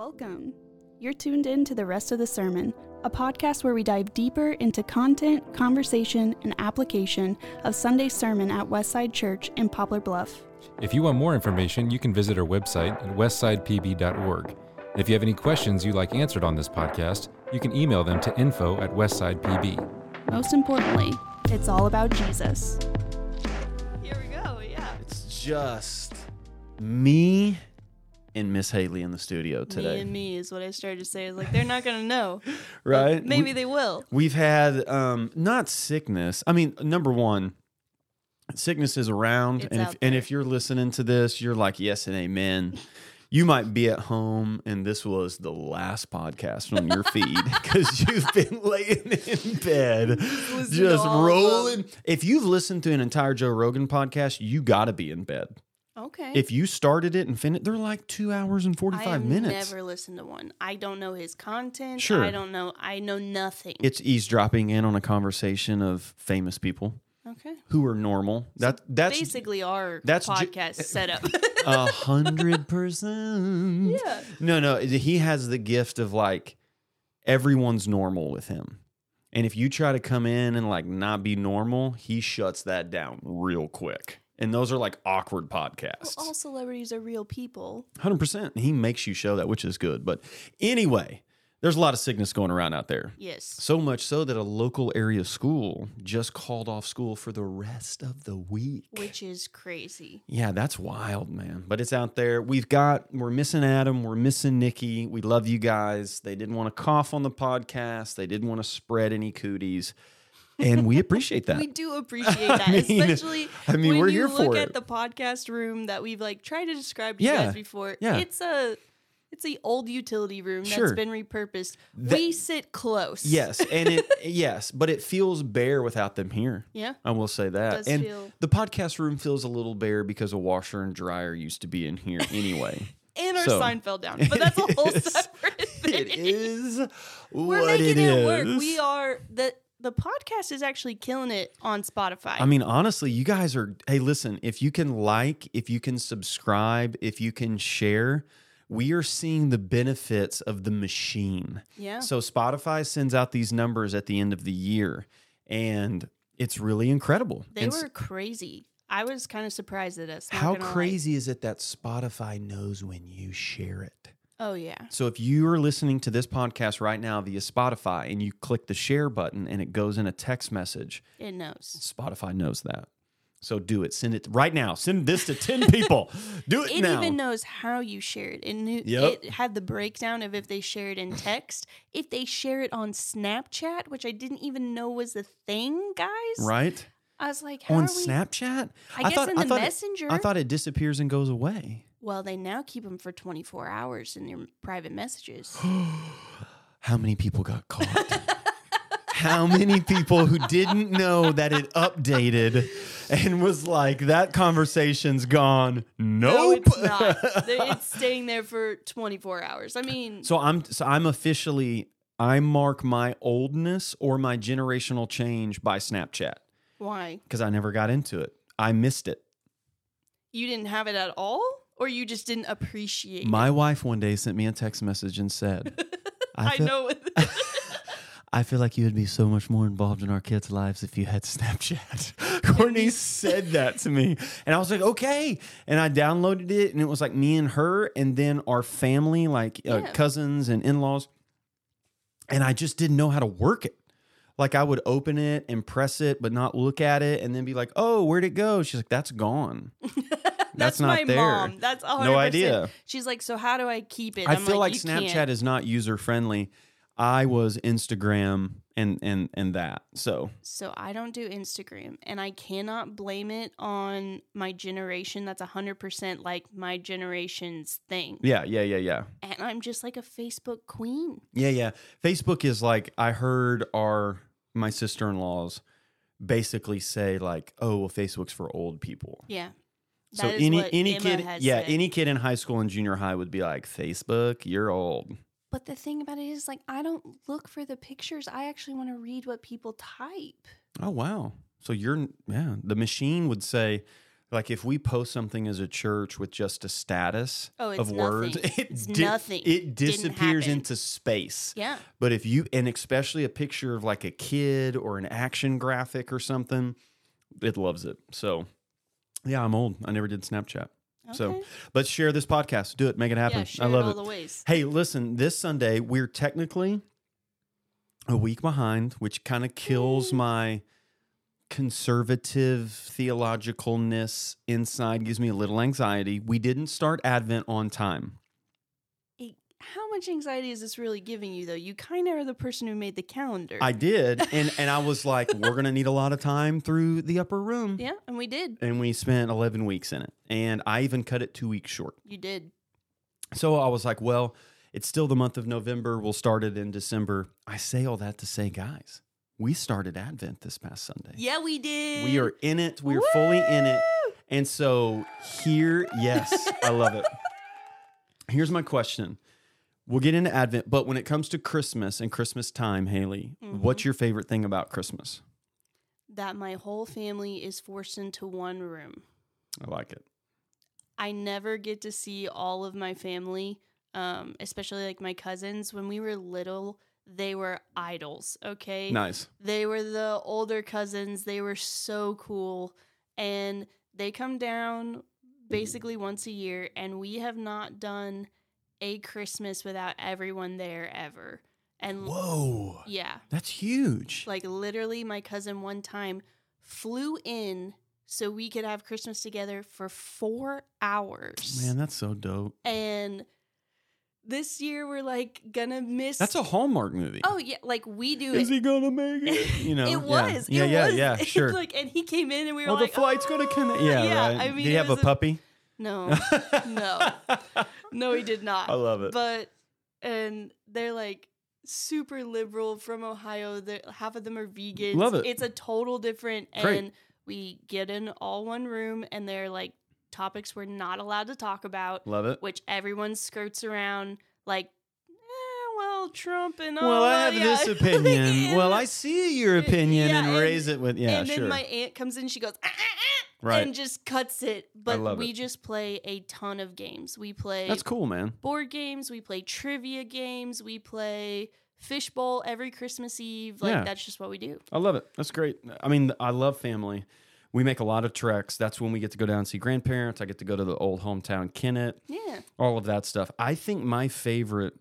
Welcome. You're tuned in to the rest of the sermon, a podcast where we dive deeper into content, conversation, and application of Sunday's sermon at Westside Church in Poplar Bluff. If you want more information, you can visit our website at westsidepb.org. If you have any questions you'd like answered on this podcast, you can email them to info at westsidepb. Most importantly, it's all about Jesus. Here we go. Yeah. It's just me and Miss Haley in the studio today. Me and me is what I started to say. It's like they're not gonna know, right? Maybe We- they will. We've had um not sickness. I mean, number one, sickness is around, It's and if out and if you're listening to this, you're like, yes and amen. You might be at home, and this was the last podcast on your feed because you've been laying in bed, just rolling. If you've listened to an entire Joe Rogan podcast, you got to be in bed. Okay. If you started it and finished, they're like two hours and forty-five have minutes. never listened to one. I don't know his content. Sure. I don't know. I know nothing. It's eavesdropping in on a conversation of famous people okay. who are normal. That that's Basically, our that's ju- podcast setup. a hundred percent. Yeah. No, no, he has the gift of like everyone's normal with him. And if you try to come in and like not be normal, he shuts that down real quick. And those are like awkward podcasts. All celebrities are real people. Hundred percent. He makes you show that, which is good. But anyway, there's a lot of sickness going around out there. Yes. So much so that a local area school just called off school for the rest of the week. Which is crazy. Yeah, that's wild, man. But it's out there. We've got, we're missing Adam. We're missing Nikki. We love you guys. They didn't want to cough on the podcast, they didn't want to spread any cooties. And we appreciate that. We do appreciate that, mean- especially I mean, when we're you here look for at it. the podcast room that we've like tried to describe to you guys before. yeah. It's a it's the old utility room Sure. that's been repurposed. That- we sit close. yes. And it, yes, but it feels bare without them here. Yeah. I will say that. does and feel- the podcast room feels a little bare because a washer and dryer used to be in here anyway. And our So- sign fell down. But that's a whole It is. separate thing. it is We're what making it it, work. is. We are the the podcast is actually killing it on Spotify. I mean, honestly, you guys are. Hey, listen, if you can like, if you can subscribe, if you can share, we are seeing the benefits of the machine. yeah. So, Spotify sends out these numbers at the end of the year, and it's really incredible. they And were crazy. I was kind of surprised at us. how lie. crazy is it that Spotify knows when you share it? Oh yeah. So if you are listening to this podcast right now via Spotify and you click the share button and it goes in a text message, It knows. Spotify knows that. So do it. Send it right now. Send this to 10 people. Do it, It now. even knows how you share it. It knew Yep. it had the breakdown of if they share it in text, if they share it on Snapchat, which I didn't even know was a thing, guys. right? I was like, how On are we? Snapchat? I guess in the thought it- Messenger. I thought it disappears and goes away. Well, they now keep them for 24 hours in their private messages. How many people got caught? How many people who didn't know that it updated and was like, that conversation's gone? Nope. No, it's not. It's staying there for 24 hours. I mean, So I'm so I'm officially I mark my oldness or my generational change by Snapchat why? because I never got into it. I missed it. You didn't have it at all? Or you just didn't appreciate My it? wife one day sent me a text message and said, I, feel, know. I feel like you would be so much more involved in our kids' lives if you had Snapchat. Courtney said that to me. And I was like, okay. And I downloaded it and it was like me and her and then our family, like uh, Yeah. cousins and in laws. And I just didn't know how to work it. Like I would open it and press it, but not look at it and then be like, oh, where'd it go? She's like, that's gone. That's, not my there. mom. That's 100%. No idea. She's like, so how do I keep it? I I'm feel like, "You Snapchat can't." is not user friendly. I was Instagram and and and that. So So I don't do Instagram, and I cannot blame it on my generation. That's hundred percent like my generation's thing. yeah, yeah, yeah, yeah. And I'm just like a Facebook queen. Yeah, yeah. Facebook is like I heard our my sister in laws basically say like, oh, well, Facebook's for old people. Yeah. So That any any Emma kid, yeah, said. any kid in high school and junior high would be like, Facebook, you're old. But the thing about it is, like, I don't look for the pictures. I actually want to read what people type. Oh wow. So you're yeah. The machine would say like if we post something as a church with just a status Oh, of words, it It's di- nothing. It disappears into space. Yeah. But if you and especially a picture of like a kid or an action graphic or something, it loves it. So yeah, I'm old. I never did Snapchat. So Okay. but share this podcast. Do it. Make it happen. yeah, I love it it. Hey, listen, this Sunday we're technically a week behind, which kind of kills my conservative theologicalness inside, gives me a little anxiety. We didn't start Advent on time. How much anxiety is this really giving you, though? You kind of are the person who made the calendar. I did, and and I was like, we're gonna need a lot of time through the upper room. yeah, and we did. And we spent 11 weeks in it. And I even cut it two weeks short. You did. So I was like, well, it's still the month of November. We'll start it in December. I say all that to say, guys, we started Advent this past Sunday. Yeah, we did. We are in it. We are fully in it. And so here, yes, I love it. Here's my question. We'll get into Advent, but when it comes to Christmas and Christmas time, Haley, Mm-hmm. what's your favorite thing about Christmas? that my whole family is forced into one room. I like it. I never get to see all of my family, um, especially like my cousins. When we were little, they were idols, okay? Nice. They were the older cousins. They were so cool. And they come down basically once a year, and we have not done a Christmas without everyone there ever. And Whoa. yeah, That's huge. like literally, my cousin one time flew in so we could have Christmas together for four hours. Man, that's so dope. and this year we're like gonna miss. That's a Hallmark movie. oh yeah, like we do Is it. he gonna make it? You know, it was. Yeah, it yeah, was. yeah. Sure. like, and he came in, and we were oh, like, the flight's gonna "Oh." connect. Yeah, yeah. right. I mean, Did he have a puppy? No, no, no, he did not. I love it. But and they're like super liberal from Ohio. They're, half of them are vegans. Love it. It's a total different. Great. And we get in all one room, and they're like topics we're not allowed to talk about, Love it. which everyone skirts around. Like, eh, well, Trump and all that. Well, I have yeah. this opinion. Well, I see your opinion Yeah, and, and- raise it with yeah, sure. and then sure. my aunt comes in, she goes, "Ah, ah, ah," Right. and just cuts it. But love we it. just play a ton of games. We play That's cool, man. board games, we play trivia games, we play fishbowl every Christmas Eve. Like Yeah. that's just what we do. I love it. That's great. I mean, I love family. We make a lot of treks. That's when we get to go down and see grandparents. I get to go to the old hometown Kennett, Yeah. all of that stuff. I think my favorite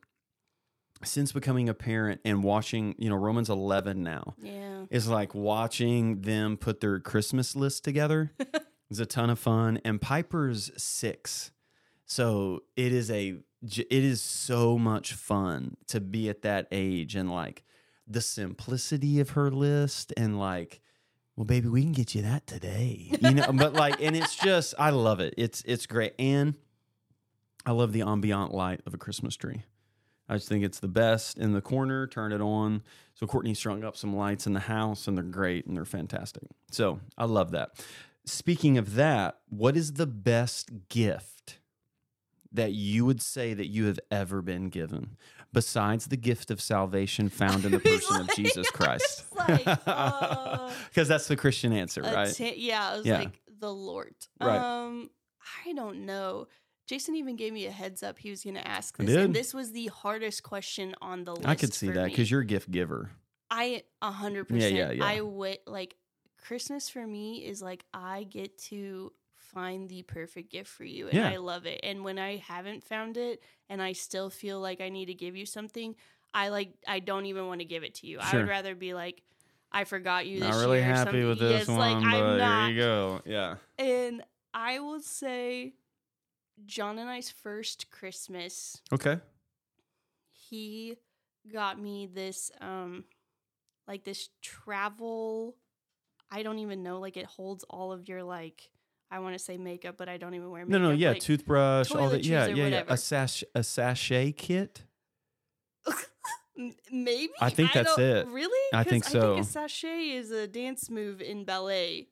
since becoming a parent and watching, you know, Romans 11 now Yeah. is like watching them put their Christmas list together. it's a ton of fun. And Piper's six. So it is a, it is so much fun to be at that age and like the simplicity of her list and like, well, baby, we can get you that today, you know. but like, and it's just, I love it. It's it's great, and I love the ambient light of a Christmas tree. I just think it's the best in the corner. Turn it on. So Courtney strung up some lights in the house, and they're great and they're fantastic. So I love that. Speaking of that, what is the best gift that you would say that you have ever been given besides the gift of salvation found in the person of Jesus Christ? It's like, uh, Because that's the Christian answer, right? ti- yeah, I was Yeah. like the Lord. Right. Um, I don't know. Jason even gave me a heads up he was going to ask this, and this was the hardest question on the list. I could see that because you're a gift giver. I a 100%. yeah, yeah. yeah. I would like Christmas for me is like I get to find the perfect gift for you, and Yeah. I love it. And when I haven't found it, and I still feel like I need to give you something, I like I don't even want to give it to you. I would rather be like, I forgot you. This Not really year happy with this Yes, one, like, but I'm not. here you go. Yeah. And I will say, John and I's first Christmas, Okay. he got me this um like this travel I don't even know like it holds all of your like I want to say makeup but I don't even wear makeup. no, no, yeah, like, toothbrush, all that. Yeah, yeah, yeah. whatever. A sash, a sachet kit. maybe I think that's it. Really? I think so. I think a sachet is a dance move in ballet.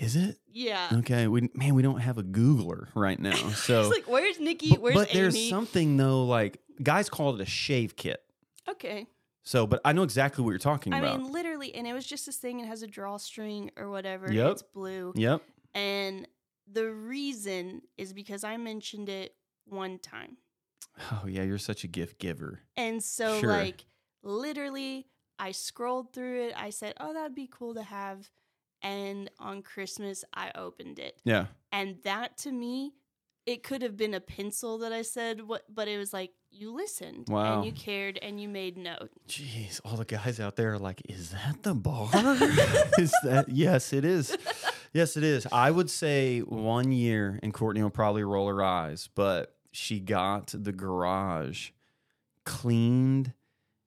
Is it? Yeah. Okay. We man, we don't have a Googler right now. So, it's like where's Nikki? but, Where's but there's Amy? something though. Like guys call it a shave kit. okay. So, but I know exactly what you're talking I about. I mean, literally, and it was just this thing. It has a drawstring or whatever. Yep. It's blue. yep. and the reason is because I mentioned it one time. Oh yeah, you're such a gift giver. And so, Sure. like, literally, I scrolled through it. I said, oh, that'd be cool to have. And on Christmas, I opened it. Yeah. And that to me, it could have been a pencil that I said, what, but it was like, you listened Wow. and you cared and you made note. Jeez, all the guys out there are like, is that the bar? is that? Yes, it is. Yes, it is. I would say one year, and Courtney will probably roll her eyes, but she got the garage cleaned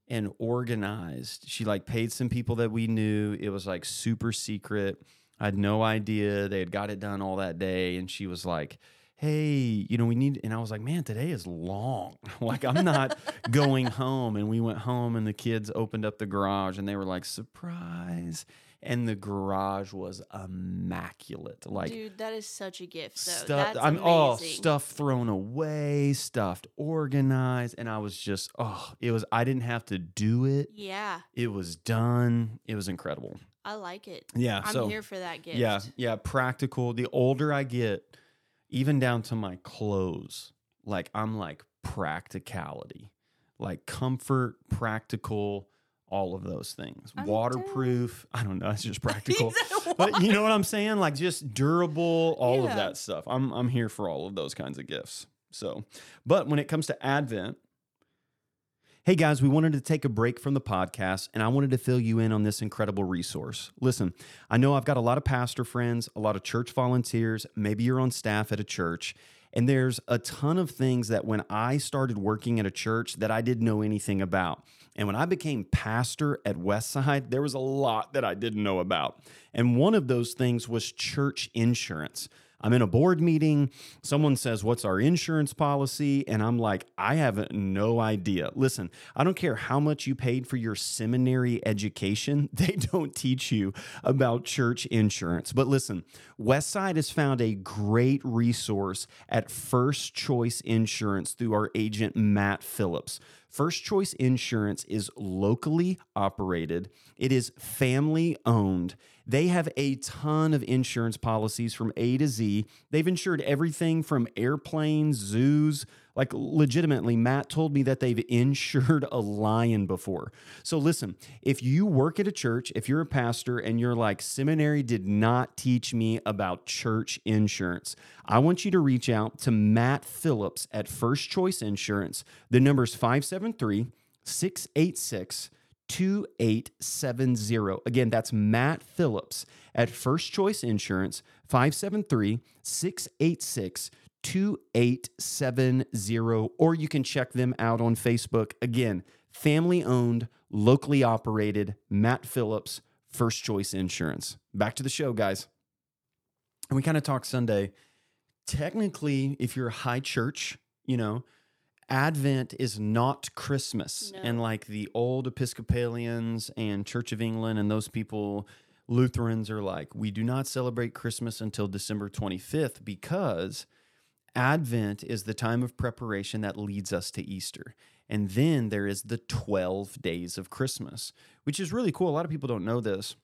and organized. She like paid some people that we knew. It was like super secret. I had no idea they had got it done all that day. And she was like, Hey, you know, we need, and I was like, man, today is long. like, I'm not going home. And we went home, and the kids opened up the garage and they were like, surprise. And the garage was immaculate. Like, Dude, that is such a gift, though. stuff That's I'm oh, amazing. all stuff thrown away, stuffed organized, and I was just oh, it was I didn't have to do it. Yeah, It was done. It was incredible. I like it. Yeah, I'm so here for that gift. yeah, yeah, practical. The older I get, even down to my clothes, like I'm like practicality, like comfort, practical, all of those things. I'm Waterproof. I don't know. It's just practical. But you know what I'm saying? Like just durable, all of that stuff. I'm I'm here for all of those kinds of gifts. So, but when it comes to Advent, hey guys, we wanted to take a break from the podcast and I wanted to fill you in on this incredible resource. Listen, I know I've got a lot of pastor friends, a lot of church volunteers, maybe you're on staff at a church, and there's a ton of things that when I started working at a church that I didn't know anything about. And when I became pastor at Westside, there was a lot that I didn't know about. And one of those things was church insurance. I'm in a board meeting. Someone says, What's our insurance policy? And I'm like, I have no idea. Listen, I don't care how much you paid for your seminary education, they don't teach you about church insurance. But listen, Westside has found a great resource at First Choice Insurance through our agent, Matt Phillips. First Choice Insurance is locally operated, it is family owned. They have a ton of insurance policies from A to Z. They've insured everything from airplanes, zoos. Like, legitimately, Matt told me that they've insured a lion before. So, listen, if you work at a church, if you're a pastor and you're like, seminary did not teach me about church insurance, I want you to reach out to Matt Phillips at First Choice Insurance. The number is 573 686 2870. Again, that's Matt Phillips at First Choice Insurance, 573 686 2870. Or you can check them out on Facebook. Again, family owned, locally operated, Matt Phillips, First Choice Insurance. Back to the show, guys. And we kind of talked Sunday. Technically, if you're a high church, you know, Advent is not Christmas. No. And like the old Episcopalians and Church of England and those people, Lutherans are like, we do not celebrate Christmas until December 25th because Advent is the time of preparation that leads us to Easter. And then there is the 12 days of Christmas, which is really cool. A lot of people don't know this.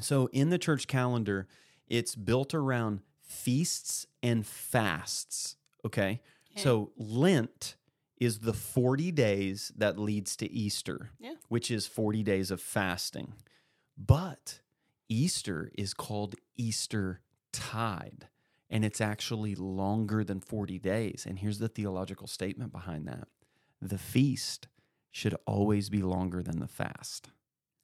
So in the church calendar, it's built around feasts and fasts. Okay. Okay. So Lent is the 40 days that leads to Easter, Yeah. which is 40 days of fasting. But Easter is called Easter tide, and it's actually longer than 40 days. And here's the theological statement behind that the feast should always be longer than the fast.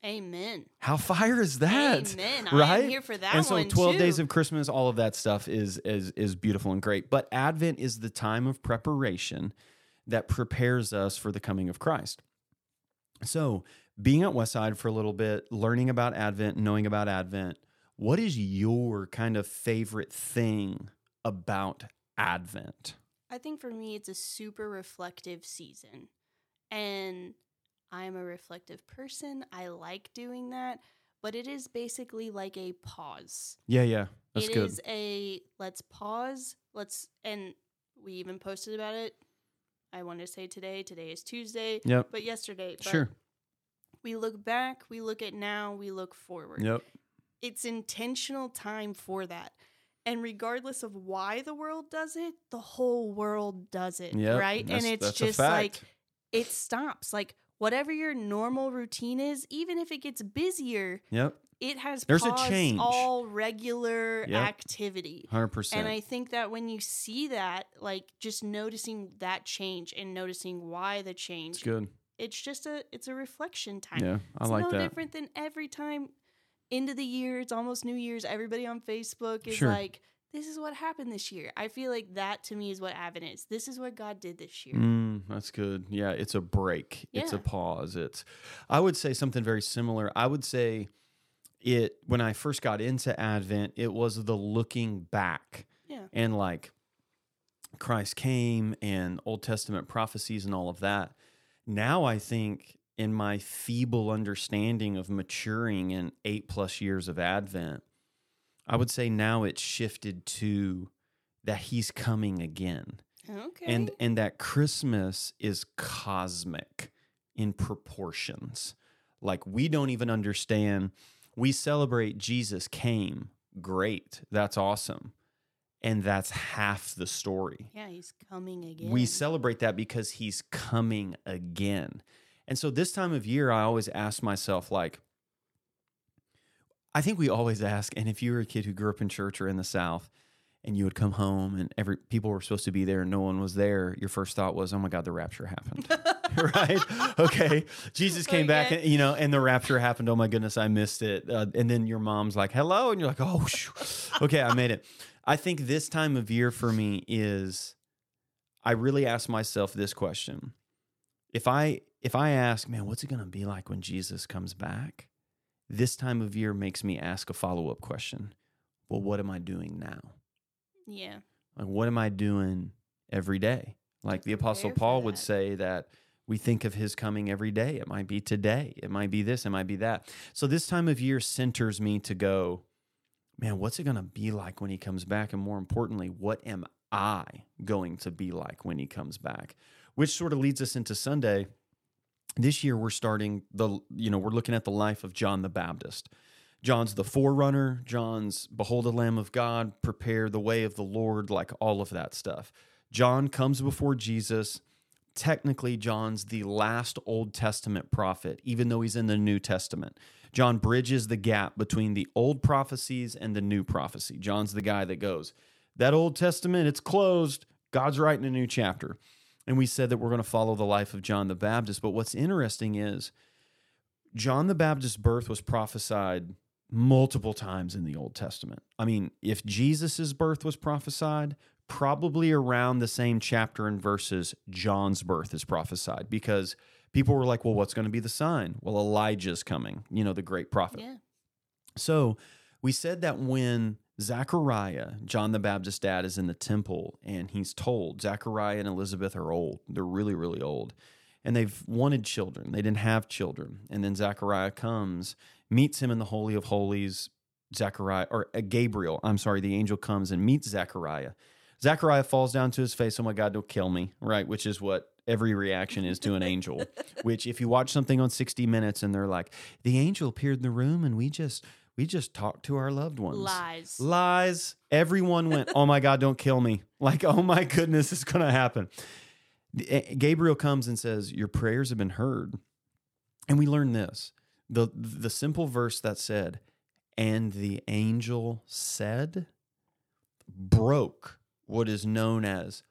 Amen. How fire is that? Amen. Right? Here for that and so 12 too. days of Christmas, all of that stuff is is is beautiful and great. But Advent is the time of preparation that prepares us for the coming of Christ. So, being at Westside for a little bit, learning about Advent, knowing about Advent, what is your kind of favorite thing about Advent? I think for me, it's a super reflective season. And I'm a reflective person. I like doing that. But it is basically like a pause. Yeah, yeah. That's It good. is a let's pause. Let's, and we even posted about it. I want to say today. Today is Tuesday, yep. but yesterday. But Sure. We look back, we look at now, we look forward. Yep. It's intentional time for that. And regardless of why the world does it, the whole world does it, Yep, right? that's- And it's just like it stops. Like whatever your normal routine is, even if it gets busier, Yep. it has There's a change. all regular Yep. activity. 100%. And I think that when you see that, like just noticing that change and noticing why the change, it's good. it's just a it's a reflection time. Yeah, I It's like no that. different than every time end of the year, it's almost New Year's, everybody on Facebook is Sure. like, This is what happened this year. I feel like that to me is what Advent is. This is what God did this year. Mm, that's good. Yeah, it's a break. It's a pause. It's I would say something very similar. I would say it when I first got into Advent, it was the looking back Yeah. and like Christ came and Old Testament prophecies and all of that. Now I think in my feeble understanding of maturing in 8 plus years of Advent, I would say now it's shifted to that he's coming again. Okay. and and that christmas is cosmic in proportions. Like we don't even understand. We celebrate jesus came. Great. That's awesome. And that's half the story. Yeah, he's coming again. we celebrate that because he's coming again. And so this time of year i always ask myself like i think we always ask and if you were a kid who grew up in church or in the south and you would come home and every people were supposed to be there and no one was there your first thought was oh my god the rapture happened. Right? Okay. Jesus came back and, you know and the rapture happened. Oh my goodness i missed it. Uh, and then your mom's like hello? And you're like oh shoo. okay i made it. I think this time of year for me is i really ask myself this question. If i if i ask man what's it going to be like when jesus comes back this time of year makes me ask a follow-up question well what am i doing now yeah. like, what am I doing every day? Like the Apostle Paul would say that we think of his coming every day. It might be today. It might be this. It might be that. So this time of year centers me to go, man, what's it going to be like when he comes back? And more importantly, what am I going to be like when he comes back? Which sort of leads us into Sunday. This year, we're starting the, you know, we're looking at the life of John the Baptist. John's the forerunner. John's behold the Lamb of God, prepare the way of the Lord, like all of that stuff. John comes before Jesus. Technically, John's the last Old Testament prophet, even though he's in the New Testament. John bridges the gap between the old prophecies and the new prophecy. John's the guy that goes, That Old Testament, it's closed. God's writing a new chapter. And we said that we're going to follow the life of John the Baptist. But what's interesting is John the Baptist's birth was prophesied multiple times in the Old Testament. I mean, if Jesus' birth was prophesied, probably around the same chapter and verses John's birth is prophesied because people were like, well, what's going to be the sign? Well, Elijah's coming, you know, the great prophet. Yeah. So we said that when Zechariah, John the Baptist's dad, is in the temple and he's told Zechariah and Elizabeth are old. They're really, really old. And they've wanted children. They didn't have children. And then Zechariah comes, meets him in the Holy of Holies. Zechariah, or uh, Gabriel, I'm sorry, the angel comes and meets Zechariah. Zechariah falls down to his face. Oh my God, don't kill me, right? Which is what every reaction is to an angel. Which, if you watch something on 60 Minutes and they're like, the angel appeared in the room and we just, we just talked to our loved ones. Lies. Lies. Everyone went, oh my God, don't kill me. Like, oh my goodness, it's going to happen. Eh, Gabriel comes and says, Your prayers have been heard. And we learn this the, the simple verse that said, And the angel said, broke what is known as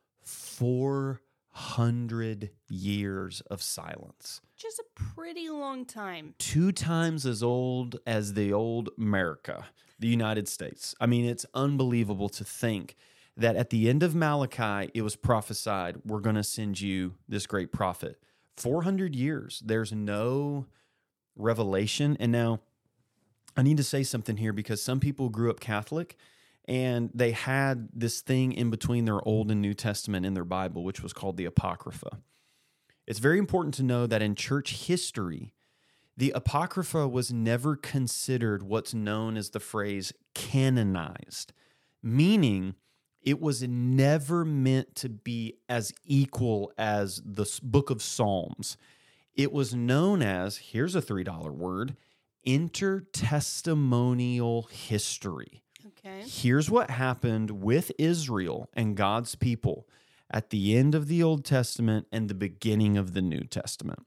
400 years of silence Just a pretty long time. two times as old as the old America, the United States. I mean, it's unbelievable to think that at the end of Malachi, it was prophesied, we're going to send you this great prophet. 400 years, there's no revelation. And now I need to say something here because some people grew up Catholic and they had this thing in between their Old and New Testament in their Bible, which was called the Apocrypha. It's very important to know that in church history, the Apocrypha was never considered what's known as the phrase canonized, meaning it was never meant to be as equal as the book of Psalms. It was known as, here's a $3 word, intertestamental history. Okay. Here's what happened with Israel and God's people at the end of the Old Testament and the beginning of the New Testament.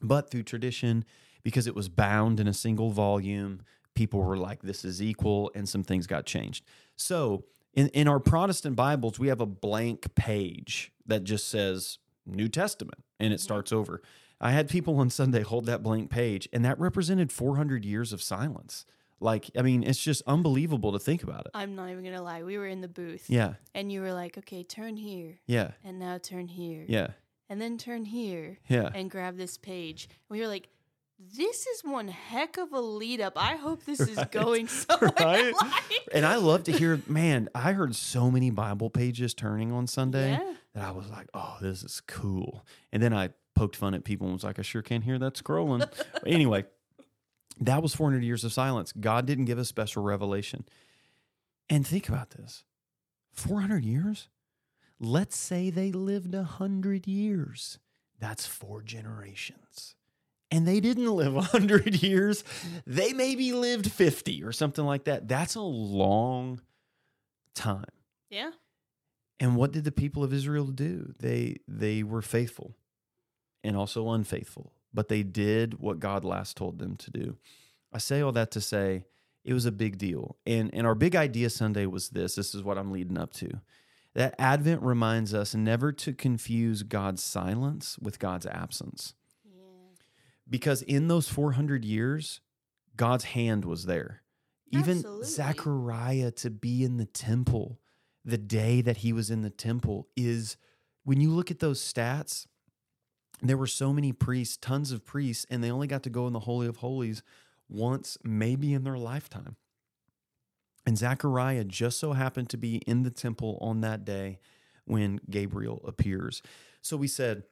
But through tradition, because it was bound in a single volume, people were like, this is equal, and some things got changed. So in, in our Protestant Bibles, we have a blank page that just says New Testament and it mm-hmm. starts over. I had people on Sunday hold that blank page, and that represented 400 years of silence. Like, I mean, it's just unbelievable to think about it. I'm not even gonna lie. We were in the booth. Yeah, And you were like, okay, turn here, yeah, and now turn here, yeah, and then turn here, yeah. and grab this page. We were like, this is one heck of a lead up. I hope this is Right. going somewhere. Right? like- And I love to hear, man, I heard so many Bible pages turning on Sunday Yeah. that I was like, oh, this is cool. And then I poked fun at people and was like, I sure can't hear that scrolling. Anyway, that was 400 years of silence. God didn't give a special revelation. And think about this 400 years? Let's say they lived 100 years. That's four generations. And they didn't live 100 years. They maybe lived 50 or something like that. That's a long time. Yeah. And what did the people of Israel do? They they were faithful and also unfaithful, but they did what God last told them to do. I say all that to say it was a big deal. And and our big idea Sunday was this. This is what I'm leading up to. That Advent reminds us never to confuse God's silence with God's absence. Yeah. Because in those 400 years, God's hand was there. Even Absolutely. Zechariah to be in the temple the day that he was in the temple is when you look at those stats, there were so many priests, tons of priests, and they only got to go in the Holy of Holies once, maybe in their lifetime. And Zechariah just so happened to be in the temple on that day when Gabriel appears. So we said,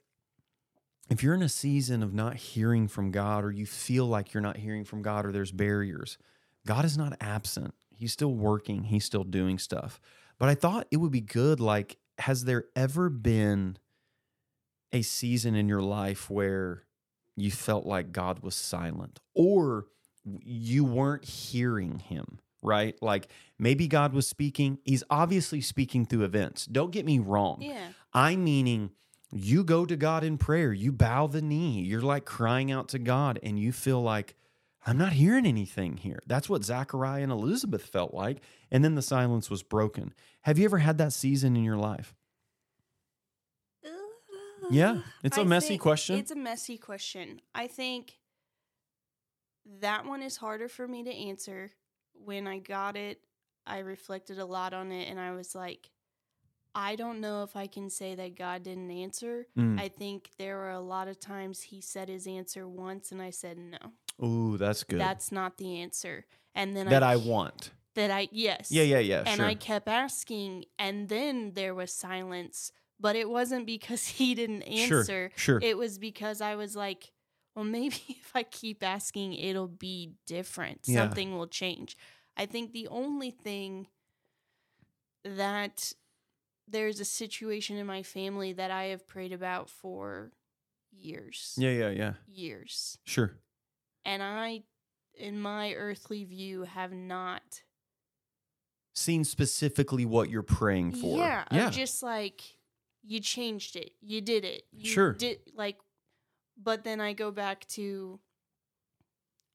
if you're in a season of not hearing from God, or you feel like you're not hearing from God, or there's barriers, God is not absent. He's still working, He's still doing stuff. But I thought it would be good. Like, has there ever been a season in your life where you felt like God was silent or you weren't hearing Him? Right? Like maybe God was speaking. He's obviously speaking through events. Don't get me wrong. Yeah. I'm meaning you go to God in prayer, you bow the knee, you're like crying out to God, and you feel like, I'm not hearing anything here. That's what Zechariah and Elizabeth felt like. And then the silence was broken. Have you ever had that season in your life? Yeah, it's a I messy think question. It's a messy question. I think that one is harder for me to answer. When I got it, I reflected a lot on it and I was like, I don't know if I can say that God didn't answer. Mm. I think there were a lot of times he said his answer once and I said no. Ooh, that's good. That's not the answer. And then that I I want. that I yes. Yeah, yeah, yeah. and sure. I kept asking, and then there was silence. But it wasn't because he didn't answer. sure. sure. It was because I was like, well, maybe if I keep asking, it'll be different. Yeah. Something will change. I think the only thing that there's a situation in my family that I have prayed about for years. yeah, yeah, yeah. Years. Sure. And I, in my earthly view, have not Seen specifically what you're praying for. Yeah, Yeah. of just like you changed it, you did it, you Sure. did like. But then I go back to,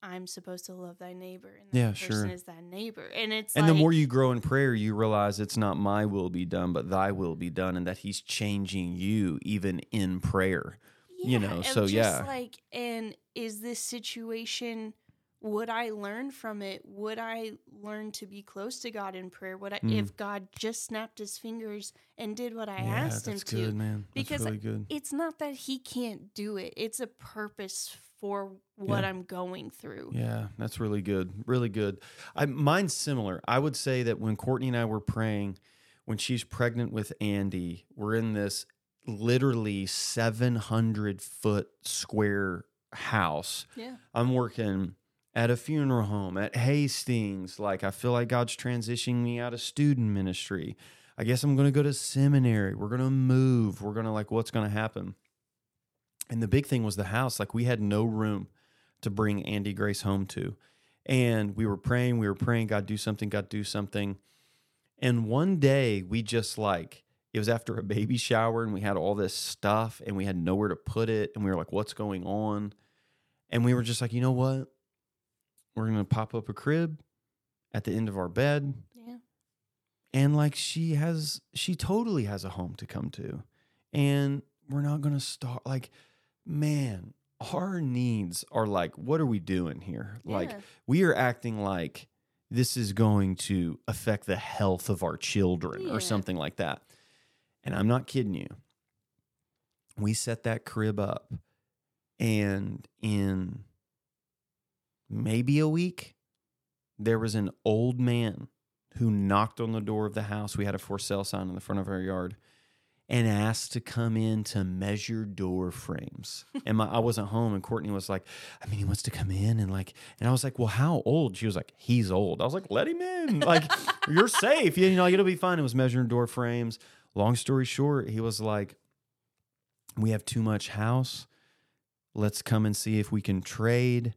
I'm supposed to love thy neighbor, and that Yeah, person sure. is thy neighbor, and it's and like, the more you grow in prayer, you realize it's not my will be done, but thy will be done, and that he's changing you even in prayer. you know, so yeah. like, and is this situation? Would I learn from it? Would I learn to be close to God in prayer? Would I, Mm. if God just snapped his fingers and did what I yeah, asked him that's to? good, man. That's because really good. it's not that he can't do it it's a purpose for what Yeah. i'm going through Yeah, that's really good. Really good. I, mine's similar. I would say that when Courtney and I were praying, when she's pregnant with Andy, we're in this literally 700 foot square house. yeah I'm working at a funeral home, at Hastings. Like, I feel like God's transitioning me out of student ministry. I guess I'm going to go to seminary. We're going to move. We're going to, like, what's going to happen? And the big thing was the house. Like, we had no room to bring Andy Grace home to. And we were praying, we were praying, God, do something, God, do something. And one day we just like, it was after a baby shower and we had all this stuff and we had nowhere to put it. And we were like, what's going on? And we were just like, you know what? We're going to pop up a crib at the end of our bed. Yeah. And like she has, she totally has a home to come to. And we're not going to start, like, man, our needs are like, what are we doing here? Like, we are acting like this is going to affect the health of our children Yeah. or something like that. And I'm not kidding you. We set that crib up, and in maybe a week, there was an old man who knocked on the door of the house. We had a for sale sign in the front of our yard and asked to come in to measure door frames. And my, I wasn't home, and Courtney was like, I mean, he wants to come in and like, and I was like, well, how old? She was like, he's old. I was like, let him in. Like, you're safe. You know, it'll be fine. It was measuring door frames. Long story short, he was like, we have too much house. Let's come and see if we can trade.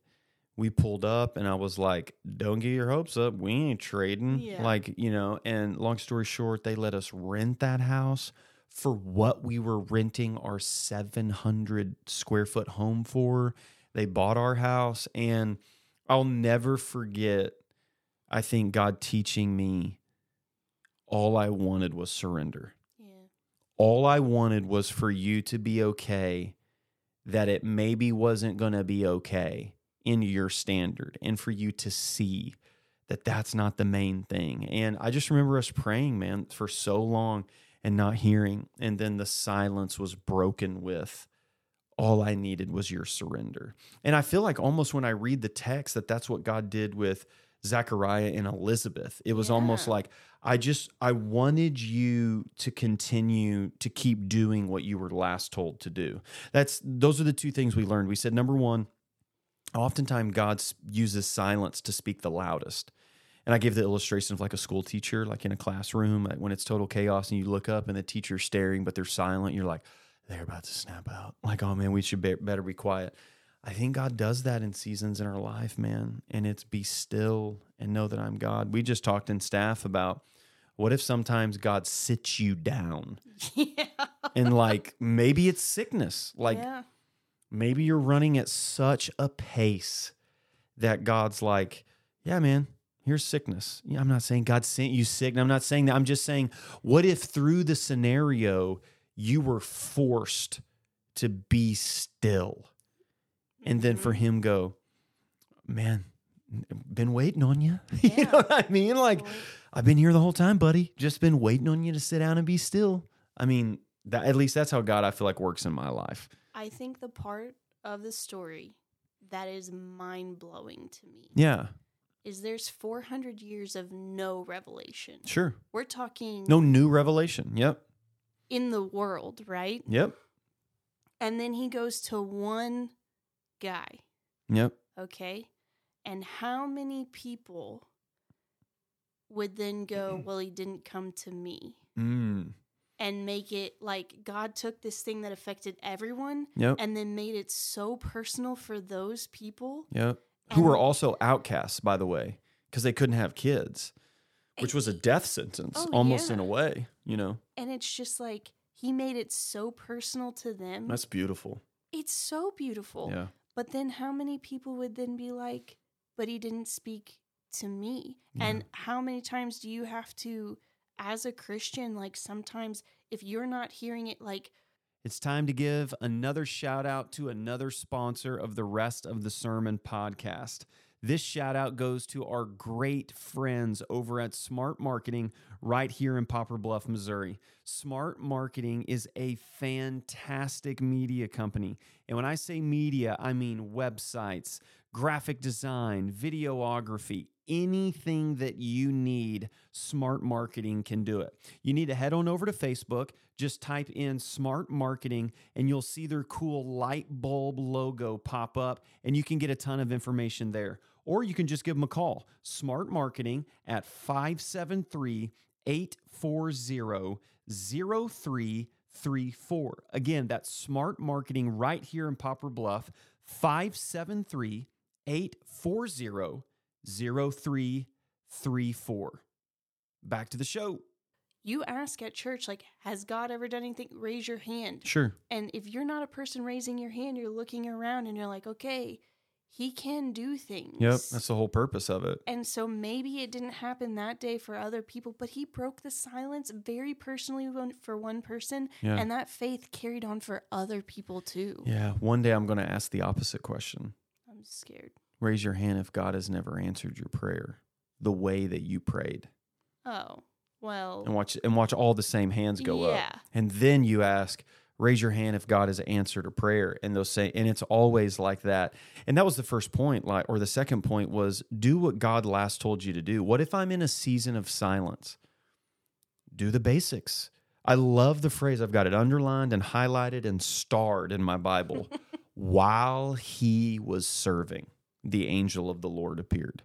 We pulled up and I was like, don't get your hopes up. We ain't trading. Yeah. Like, you know, and long story short, they let us rent that house for what we were renting our 700 square foot home for. They bought our house and I'll never forget, I think God teaching me all I wanted was surrender Yeah. all I wanted was for you to be okay, that it maybe wasn't going to be okay in your standard, and for you to see that that's not the main thing. And I just remember us praying, man, for so long and not hearing. And then the silence was broken with, all I needed was your surrender. And I feel like almost when I read the text that that's what God did with Zechariah and Elizabeth. It was almost like I just I wanted you to continue to keep doing what you were last told to do. That's those are the two things we learned. We said number 1, oftentimes God uses silence to speak the loudest. And I gave the illustration of like a school teacher, like in a classroom, like when it's total chaos and you look up and the teacher's staring, but they're silent. You're like, they're about to snap out. Like, oh man, we should be- better be quiet. I think God does that in seasons in our life, man. And it's be still and know that I'm God. We just talked in staff about what if sometimes God sits you down yeah. and like maybe it's sickness. Like yeah. Maybe you're running at such a pace that God's like, yeah, man, here's sickness. Yeah, I'm not saying God sent you sick. and I'm not saying that. I'm just saying, what if through the scenario you were forced to be still? And then for mm-hmm. him go, man, been waiting on you. you know what I mean? Like, I've been here the whole time, buddy. Just been waiting on you to sit down and be still. I mean, that at least that's how God I feel like works in my life. I think the part of the story that is mind blowing to me Yeah, is there's 400 years of no revelation. sure. We're talking No new revelation. Yep. in the world, right? Yep. And then he goes to one guy, Yep. okay? And how many people would then go, well, he didn't come to me? Mm. And make it like God took this thing that affected everyone Yep. and then made it so personal for those people. Yep. Who were also outcasts, by the way, because they couldn't have kids, which was a death sentence, Oh, almost yeah. in a way. You know, And it's just like he made it so personal to them. that's beautiful. it's so beautiful. Yeah. But then how many people would then be like, but he didn't speak to me? And how many times do you have to, as a Christian, like sometimes if you're not hearing it, like, It's time to give another shout out to another sponsor of the rest of the sermon podcast. This shout out goes to our great friends over at Smart Marketing right here in Poplar Bluff, Missouri. Smart Marketing is a fantastic media company. And when I say media, I mean websites, graphic design, videography, anything that you need, Smart Marketing can do it. You need to head on over to Facebook, just type in Smart Marketing, and you'll see their cool light bulb logo pop up, and you can get a ton of information there. Or you can just give them a call, Smart Marketing at 573 840 0334. Again, that's Smart Marketing right here in Poplar Bluff, 573 840 0334. Back to the show. You ask at church, like, has God ever done anything? Raise your hand. Sure. And if you're not a person raising your hand, you're looking around and you're like, okay, he can do things. Yep. That's the whole purpose of it. And so maybe it didn't happen that day for other people, but he broke the silence very personally for one person. Yeah. And that faith carried on for other people too. Yeah. One day I'm going to ask the opposite question. I'm scared. Raise your hand if God has never answered your prayer the way that you prayed. Oh, well. And watch and watch all the same hands go Yeah. up. And then you ask, raise your hand if God has answered a prayer. And they'll say, and it's always like that. And that was the first point, like, or the second point was do what God last told you to do. What if I'm in a season of silence? Do the basics. I love the phrase, I've got it underlined and highlighted and starred in my Bible. While he was serving, the angel of the Lord appeared.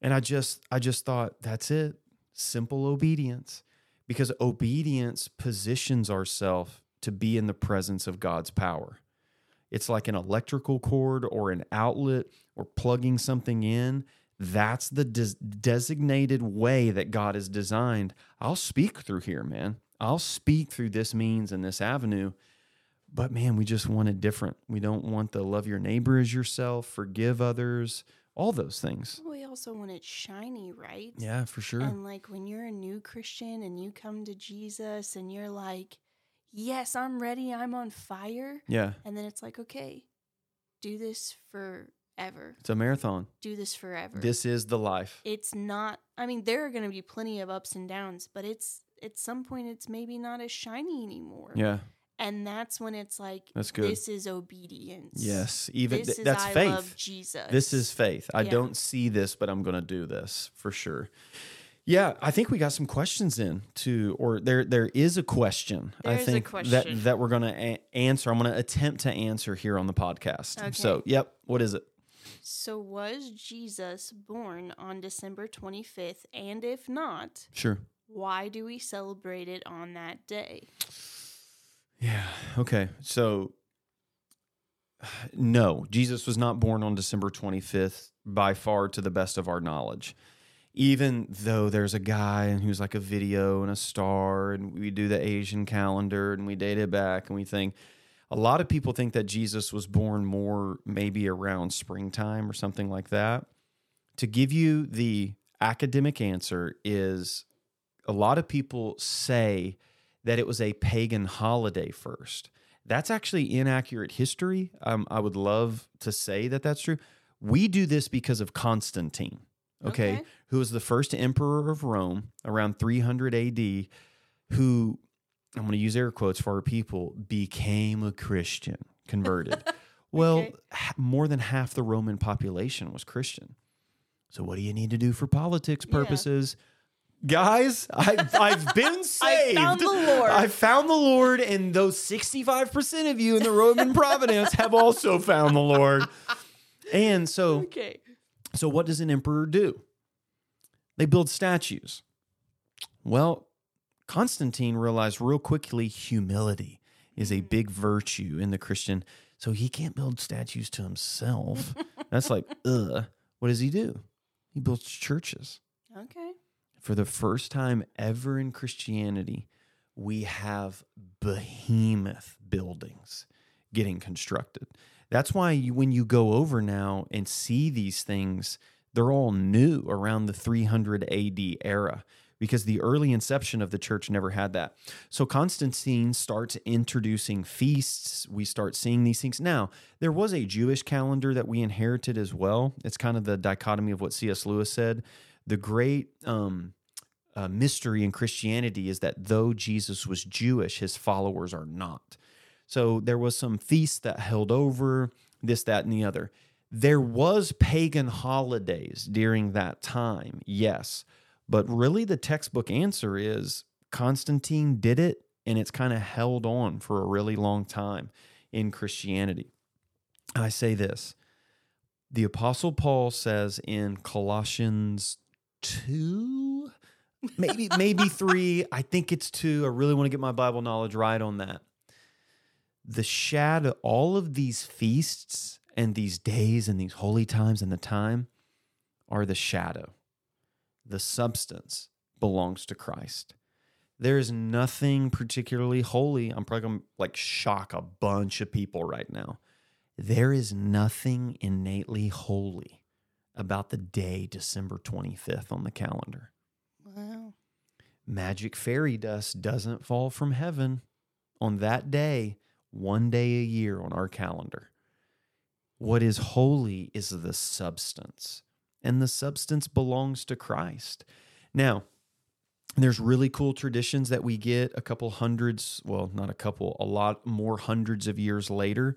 And I just I just thought that's it. Simple obedience. Because obedience positions ourselves to be in the presence of God's power. It's like an electrical cord or an outlet or plugging something in. That's the des- designated way that God has designed. I'll speak through here, man. I'll speak through this means and this avenue. But man, we just want it different. We don't want the love your neighbor as yourself, forgive others, all those things. We also want it shiny, right? Yeah, for sure. And like when you're a new Christian and you come to Jesus and you're like, yes, I'm ready, I'm on fire. yeah, And then it's like, okay, do this forever. it's a marathon. Do this forever. This is the life. it's not, I mean, there are going to be plenty of ups and downs, but it's, at some point, it's maybe not as shiny anymore. Yeah, And that's when it's like, That's good. this is obedience. yes. Even This th- is that's I faith. love Jesus. This is faith. I Yeah. don't see this, but I'm going to do this for sure. Yeah, I think we got some questions in to, or there there is a question. I There is a think question. that that we're going to a- answer. I'm going to attempt to answer here on the podcast. Okay. So, yep. What is it? So, was Jesus born on December 25th? And if not, Sure. why do we celebrate it on that day? Yeah. Okay. So, no, Jesus was not born on December 25th by far to the best of our knowledge. Even though there's a guy who's like a video and a star, and we do the Asian calendar and we date it back and we think a lot of people think that Jesus was born more maybe around springtime or something like that. To give you the academic answer is a lot of people say that it was a pagan holiday first. That's actually inaccurate history. Um, I would love to say that that's true. We do this because of Constantine, okay, Okay. who was the first emperor of Rome around 300 AD, who, I'm going to use air quotes for our people, became a Christian, converted. well, Okay. ha- more than half the Roman population was Christian. So, what do you need to do for politics Yeah. Guys, I, I've been saved. I found the Lord. I found the Lord, and those 65% of you in the Roman Providence have also found the Lord. And so, Okay. so what does an emperor do? They build statues. Well, Constantine realized real quickly humility is a mm-hmm. big virtue in the Christian. So he can't build statues to himself. That's like, ugh. What does he do? He builds churches. Okay. For the first time ever in Christianity, we have behemoth buildings getting constructed. That's why you, when you go over now and see these things, they're all new around the 300 AD era because the early inception of the church never had that. So Constantine starts introducing feasts. We start seeing these things. Now, there was a Jewish calendar that we inherited as well. It's kind of the dichotomy of what C.S. Lewis said. The great um, uh, mystery in Christianity is that though Jesus was Jewish, his followers are not. So there was some feast that held over this, that, and the other. There was pagan holidays during that time, yes. But really, the textbook answer is Constantine did it, and it's kind of held on for a really long time in Christianity. I say this the Apostle Paul says in Colossians 2, maybe, maybe 3, I think it's 2. I really want to get my Bible knowledge right on that. The shadow, all of these feasts and these days and these holy times and the time are the shadow. The substance belongs to Christ. There is nothing particularly holy. I'm probably going to like shock a bunch of people right now. There is nothing innately holy about the day December 25th on the calendar. Wow. Magic fairy dust doesn't fall from heaven on that day, one day a year on our calendar. What is holy is the substance, and the substance belongs to Christ. Now, there's really cool traditions that we get a couple hundreds, well, not a couple, a lot more hundreds of years later.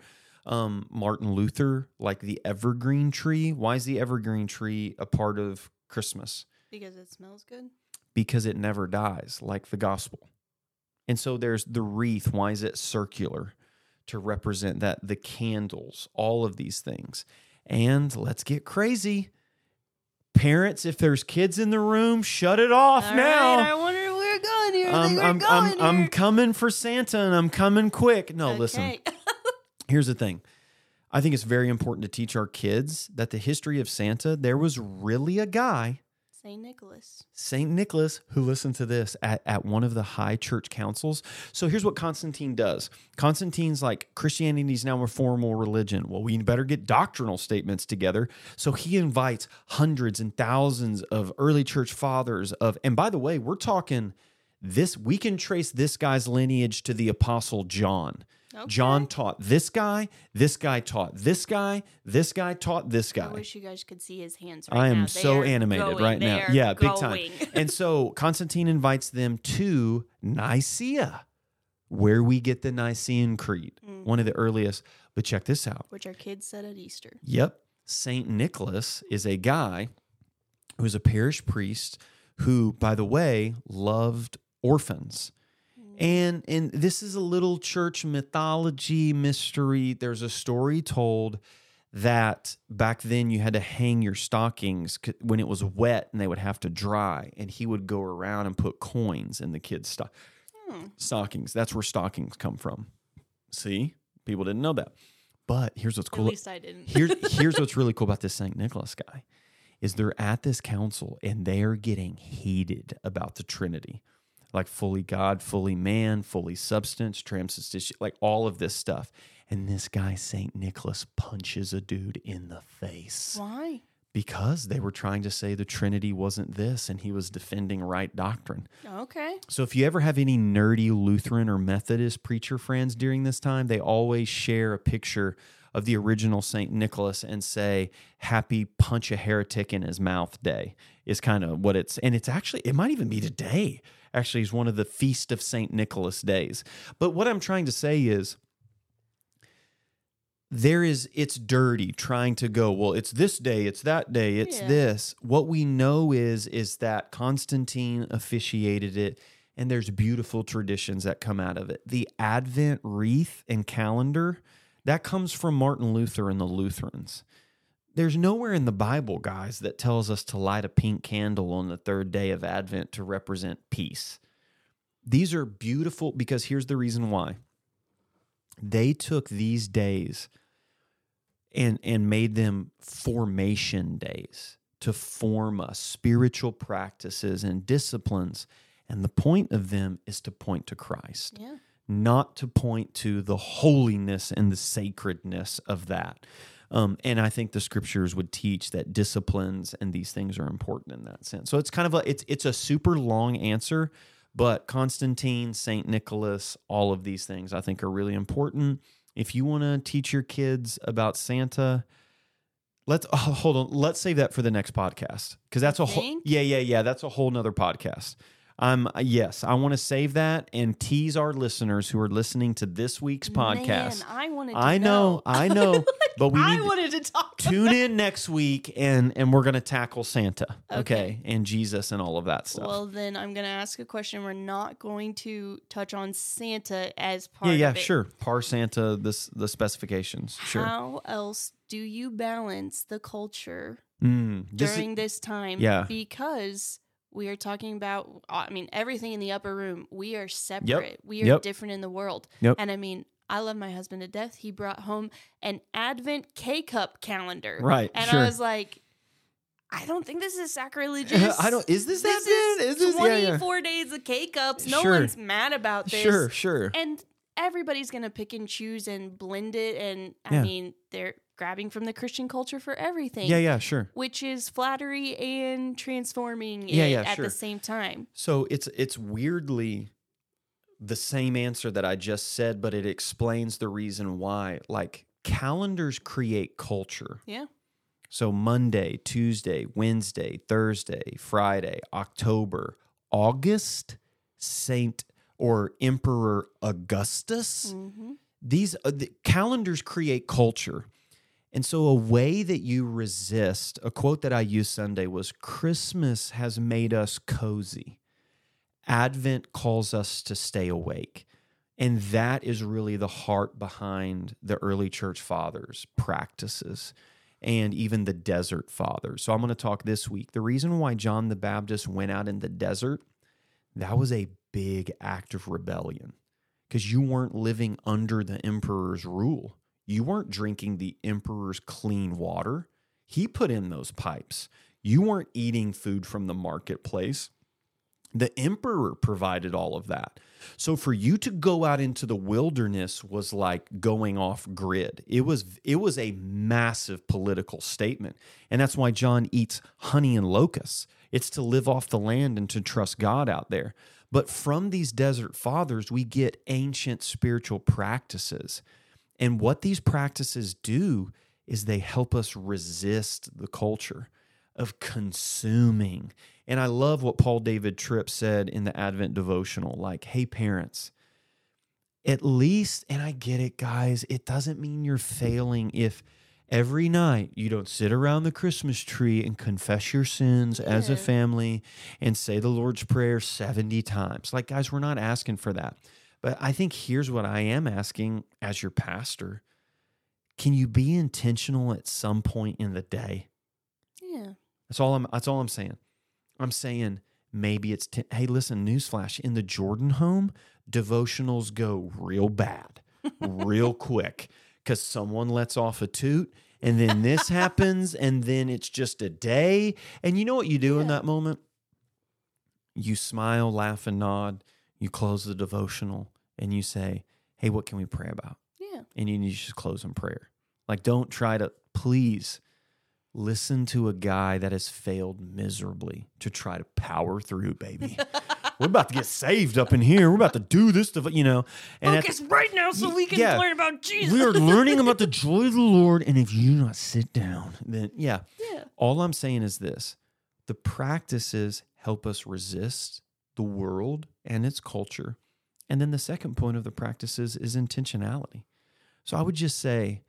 Um, Martin Luther, like the evergreen tree. Why is the evergreen tree a part of Christmas? Because it smells good. because it never dies, like the gospel. And so there's the wreath. Why is it circular? To represent that, the candles, all of these things. And let's get crazy. Parents, if there's kids in the room, shut it off All now. right, I wonder where we're going here. I I'm, I'm, going I'm, I'm coming for Santa and I'm coming quick. No, listen, Okay. here's the thing. I think it's very important to teach our kids that the history of Santa, there was really a guy Saint Nicholas. St. Nicholas, who listened to this at, at one of the high church councils. So here's what Constantine does Constantine's like, Christianity is now a formal religion. Well, we better get doctrinal statements together. So he invites hundreds and thousands of early church fathers of, and by the way, we're talking this, we can trace this guy's lineage to the apostle John. John taught this guy, this guy taught this guy, this guy taught this guy. I wish you guys could see his hands right I am They so animated going. right now. Yeah, big time. and so Constantine invites them to Nicaea, where we get the Nicene Creed, Mm. one of the earliest. But check this out. Which our kids said at Easter. Yep. St. Nicholas is a guy who is a parish priest who, by the way, loved orphans. And and this is a little church mythology mystery. There's a story told that back then you had to hang your stockings when it was wet and they would have to dry and he would go around and put coins in the kids' sto- hmm. stockings. That's where stockings come from. See? People didn't know that. But here's what's At cool least I didn't. here's here's what's really cool about this St. Nicholas guy is they're at this council and they're getting heated about the Trinity. Like fully God, fully man, fully substance, transubstantiation, like all of this stuff. And this guy, St. Nicholas, punches a dude in the face Why? because they were trying to say the Trinity wasn't this and he was defending right doctrine. Okay. So if you ever have any nerdy Lutheran or Methodist preacher friends during this time, they always share a picture of the original St. Nicholas and say, Happy punch a heretic in his mouth day is kind of what it's and it's actually it might even be today. Actually, is one of the feast of St. Nicholas days. But what I'm trying to say is there is it's dirty trying to go well it's this day it's that day it's Yeah. this what we know is is that constantine officiated it and there's beautiful traditions that come out of it the advent wreath and calendar that comes from martin luther and the lutherans there's nowhere in the bible guys that tells us to light a pink candle on the third day of advent to represent peace. These are beautiful because here's the reason why. They took these days and and made them formation days to form us spiritual practices and disciplines. And the point of them is to point to Christ Yeah. not to point to the holiness and the sacredness of that um, and I think the scriptures would teach that disciplines and these things are important in that sense. So it's kind of a it's it's a super long answer, but Constantine, Saint Nicholas, all of these things I think are really important. If you want to teach your kids about Santa, let's oh, hold on. Let's save that for the next podcast because that's a whole yeah yeah yeah that's a whole nother podcast. Um yes, I want to save that and tease our listeners who are listening to this week's podcast. Man, I wanted to I know, I know, but we I to wanted to talk. tune in next week and and we're gonna tackle Santa, okay, Okay. and Jesus and all of that stuff. Well, then I'm going to ask a question. We're not going to touch on Santa as part yeah, yeah, of it. sure. Par Santa, this the specifications, sure. How else do you balance the culture Mm, this is- during this time? Yeah. Because we are talking about, I mean, everything in the upper room. We are separate. We are Yep. different in the world. Yep. And I mean, I love my husband to death. He brought home an Advent K cup calendar. Right, And sure. I was like, I don't think this is sacrilegious. I don't. Is this This that? is Is this? Yeah, yeah. 24 days of K cups? No Sure. one's mad about this. Sure, sure. And everybody's going to pick and choose and blend it. And I Yeah. mean, they're grabbing from the Christian culture for everything. Yeah, yeah, sure. Which is flattery and transforming Yeah, yeah, at sure. the same time. So it's it's weirdly the same answer that I just said, but it explains the reason why. Like calendars create culture. Yeah. So Monday, Tuesday, Wednesday, Thursday, Friday, October, August, Saint or Emperor Augustus. hmm These uh, the calendars create culture. And so a way that you resist, a quote that I used Sunday was Christmas has made us cozy. Advent calls us to stay awake. And that is really the heart behind the early church fathers' practices and even the desert fathers. So I'm going to talk this week. The reason why John the Baptist went out in the desert, that was a big act of rebellion because you weren't living under the emperor's rule. You weren't drinking the emperor's clean water. He put in those pipes. You weren't eating food from the marketplace. The emperor provided all of that. So for you to go out into the wilderness was like going off grid. It was it was a massive political statement. And that's why John eats honey and locusts. It's to live off the land and to trust God out there. But from these desert fathers, we get ancient spiritual practices. And what these practices do is they help us resist the culture of consuming. And I love what Paul David Tripp said in the Advent devotional like, hey, parents, at least, and I get it, guys, it doesn't mean you're failing if every night you don't sit around the Christmas tree and confess your sins as a family and say the Lord's Prayer 70 times. Like, guys, we're not asking for that. But I think here's what I am asking as your pastor can you be intentional at some point in the day? Yeah. That's all I'm. That's all I'm saying. I'm saying maybe it's. T- hey, listen, newsflash: in the Jordan home, devotionals go real bad, real quick, because someone lets off a toot, and then this happens, and then it's just a day. And you know what you do in that moment? You smile, laugh, and nod. You close the devotional, and you say, "Hey, what can we pray about?" Yeah. and you need to just close in prayer. Like, don't try to, please listen to a guy that has failed miserably to try to power through, baby. We're about to get saved up in here. We're about to do this, dev- you know. And Focus right now so we can yeah. learn about Jesus. we are learning about the joy of the Lord. And if you not sit down, then yeah. yeah. All I'm saying is this the practices help us resist the world and its culture. And then the second point of the practices is intentionality. So I would just say,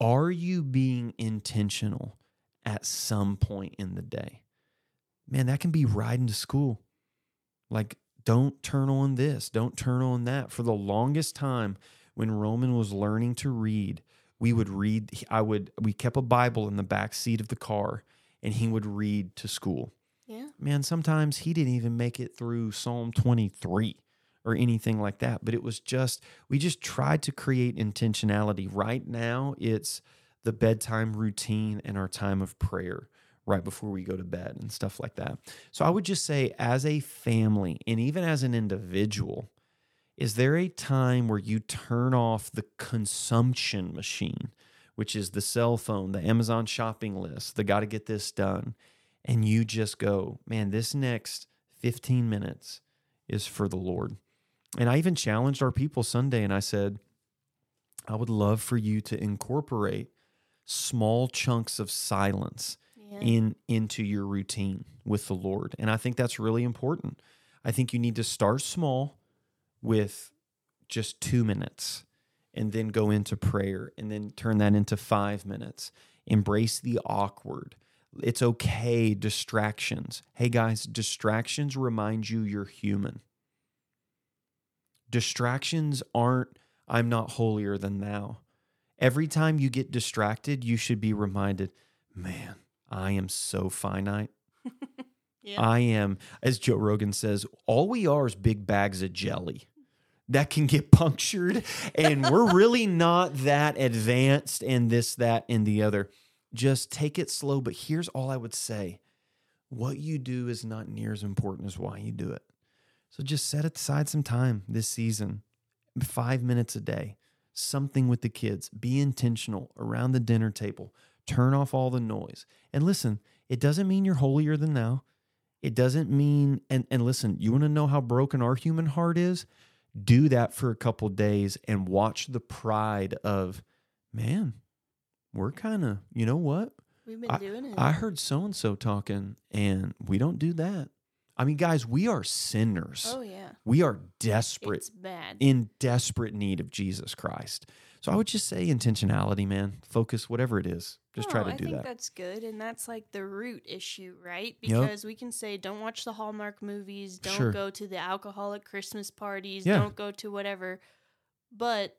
are you being intentional at some point in the day? Man, that can be riding to school. Like, don't turn on this, don't turn on that. For the longest time, when Roman was learning to read, we would read, I would, we kept a Bible in the back seat of the car and he would read to school. Yeah. Man, sometimes he didn't even make it through Psalm 23 or anything like that. But it was just, we just tried to create intentionality. Right now, it's the bedtime routine and our time of prayer right before we go to bed and stuff like that. So I would just say, as a family and even as an individual, is there a time where you turn off the consumption machine, which is the cell phone, the Amazon shopping list, the got to get this done, and you just go, man, this next 15 minutes is for the Lord? And I even challenged our people Sunday and I said, I would love for you to incorporate small chunks of silence Yeah. in into your routine with the Lord. And I think that's really important. I think you need to start small with just 2 minutes and then go into prayer and then turn that into 5 minutes. Embrace the awkward. It's okay distractions. Hey guys, distractions remind you you're human. Distractions aren't I'm not holier than thou. Every time you get distracted, you should be reminded, man, I am so finite. Yeah. I am, as Joe Rogan says, all we are is big bags of jelly that can get punctured. And we're really not that advanced in this, that, and the other. Just take it slow. But here's all I would say what you do is not near as important as why you do it. So just set aside some time this season, five minutes a day, something with the kids. Be intentional around the dinner table. Turn off all the noise. And listen, it doesn't mean you're holier than thou. It doesn't mean, and, and listen, you want to know how broken our human heart is? Do that for a couple days and watch the pride of, man, we're kind of, you know what? We've been I- doing it. I heard so and so talking, and we don't do that. I mean, guys, we are sinners. oh yeah, We are desperate, it's bad. in desperate need of Jesus Christ. So I would just say intentionality, man. Focus, whatever it is. Just try oh, to I do that. I think that's good, and that's like the root issue, right? Yep. Because we can say, don't watch the Hallmark movies, don't Sure. go to the alcoholic Christmas parties, Yeah. don't go to whatever. But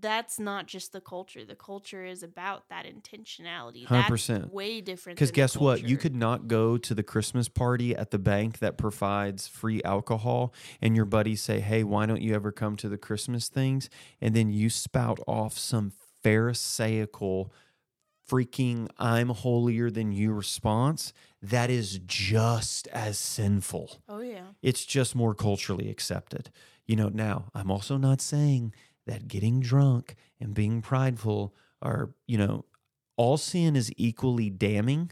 that's not just the culture. The culture is about that intentionality. 100%. Way different. Because guess what? You could not go to the Christmas party at the bank that provides free alcohol, and your buddies say, Hey, why don't you ever come to the Christmas things? And then you spout off some Pharisaical, freaking I'm holier than you response. That is just as sinful. Oh yeah. It's just more culturally accepted. You know, now I'm also not saying that getting drunk and being prideful are, you know, all sin is equally damning.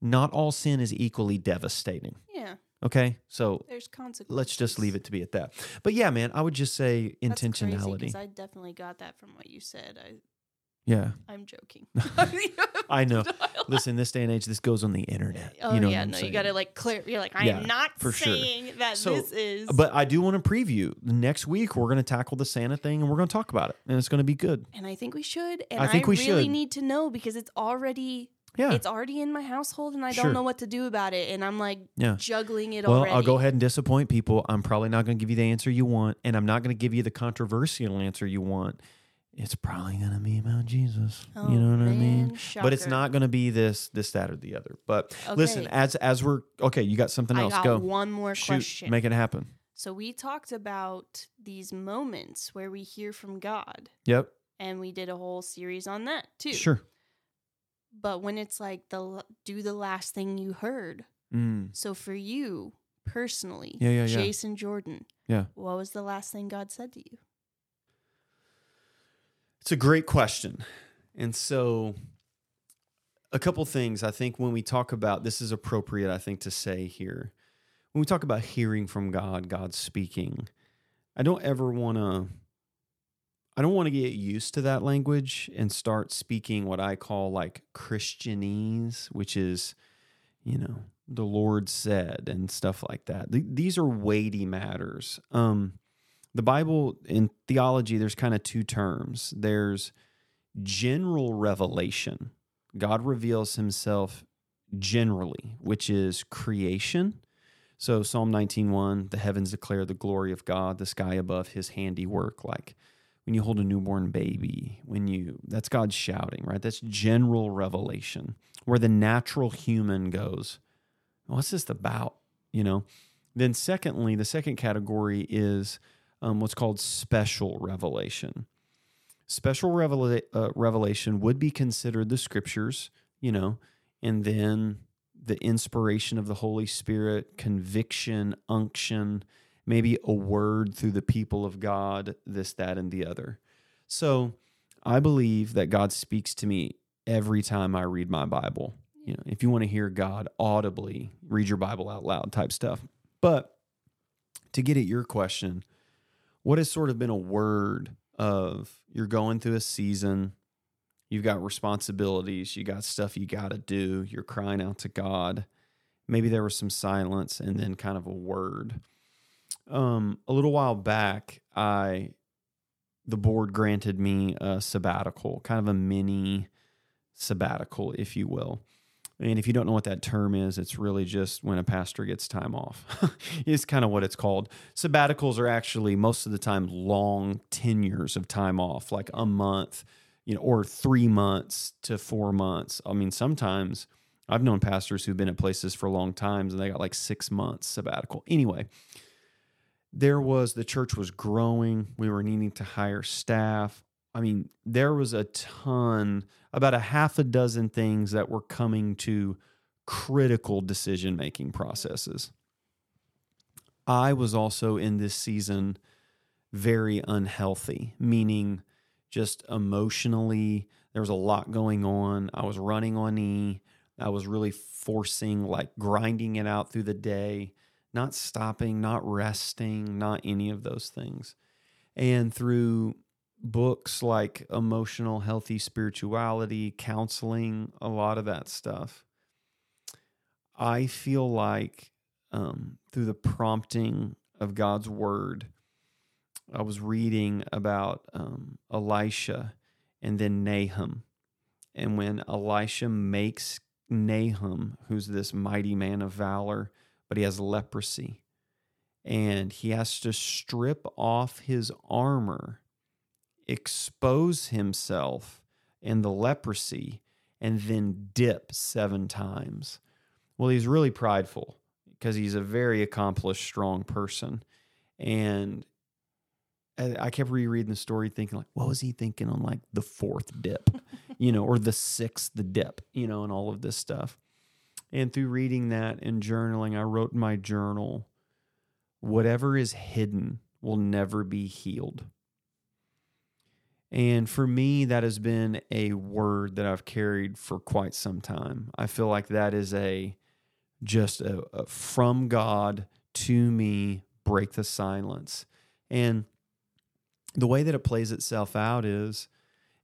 Not all sin is equally devastating. Yeah. Okay. So There's consequences. let's just leave it to be at that. But yeah, man, I would just say That's crazy, I definitely got that from what you said. I yeah. I'm joking. I know. Listen, this day and age, this goes on the internet. Oh you know yeah, I'm no, saying? you gotta like clear. You're like, I Yeah, am not for sure. saying that So, this is. But I do want to preview next week. We're going to tackle the Santa thing and we're going to talk about it, and it's going to be good. and I think we should. And I think we really should. need to know because it's already Yeah. it's already in my household, and I Sure. don't know what to do about it. And I'm like Yeah. juggling it Well, already. I'll go ahead and disappoint people. I'm probably not going to give you the answer you want, and I'm not going to give you the controversial answer you want. It's probably going to be about Jesus. Oh, you know what I mean? man, But it's not going to be this, this, that, or the other. But listen, as as we're okay, you got something I else? got Go one more shoot, question. make it happen. so we talked about these moments where we hear from God, Yep, and we did a whole series on that too. sure. But when it's like the do the last thing you heard. Mm. So for you personally, Yeah, yeah, yeah. Jason Jordan, Yeah. what was the last thing God said to you? It's a great question. And so, a couple things I think when we talk about this is appropriate, I think, to say here. When we talk about hearing from God, God speaking, I don't ever want to. I don't want to get used to that language and start speaking what I call like Christianese, which is, you know, the Lord said and stuff like that. These are weighty matters. Um, the Bible in theology, there's kind of two terms. There's general revelation. God reveals himself generally, which is creation. So Psalm 19:1, the heavens declare the glory of God, the sky above his handiwork like when you hold a newborn baby, when you that's God shouting, right? That's general revelation where the natural human goes, what's this about? You know? Then secondly, the second category is um, what's called special revelation. Special revela- uh, revelation would be considered the scriptures, you know, and then the inspiration of the Holy Spirit, conviction, unction, maybe a word through the people of God, this, that, and the other. So I believe that God speaks to me every time I read my Bible. You know, if you want to hear God audibly, read your Bible out loud type stuff. But to get at your question, what has sort of been a word of you're going through a season, you've got responsibilities, you got stuff you got to do, you're crying out to God. Maybe there was some silence and then kind of a word. Um, a little while back, I the board granted me a sabbatical, kind of a mini sabbatical, if you will. And if you don't know what that term is, it's really just when a pastor gets time off. it's kind of what it's called. Sabbaticals are actually most of the time long tenures of time off, like a month, you know, or three months to four months. I mean, sometimes I've known pastors who've been at places for long times and they got like six months sabbatical. Anyway, there was the church was growing. We were needing to hire staff. I mean, there was a ton, about a half a dozen things that were coming to critical decision making processes. I was also in this season very unhealthy, meaning just emotionally, there was a lot going on. I was running on E. I was really forcing, like grinding it out through the day, not stopping, not resting, not any of those things. And through books like Emotional Healthy Spirituality, counseling, a lot of that stuff, I feel like um, through the prompting of God's word, I was reading about um, Elisha and then Naaman. And when Elisha makes Naaman, who's this mighty man of valor, but he has leprosy, and he has to strip off his armor, expose himself in the leprosy, and then dip seven times. Well, he's really prideful because he's a very accomplished, strong person. And I kept rereading the story, thinking like, what was he thinking on like the fourth dip, you know, or the sixth dip, you know, and all of this stuff. And through reading that and journaling, I wrote in my journal, whatever is hidden will never be healed. And for me, that has been a word that I've carried for quite some time. I feel like that is a just a, a from God to me, break the silence. And the way that it plays itself out is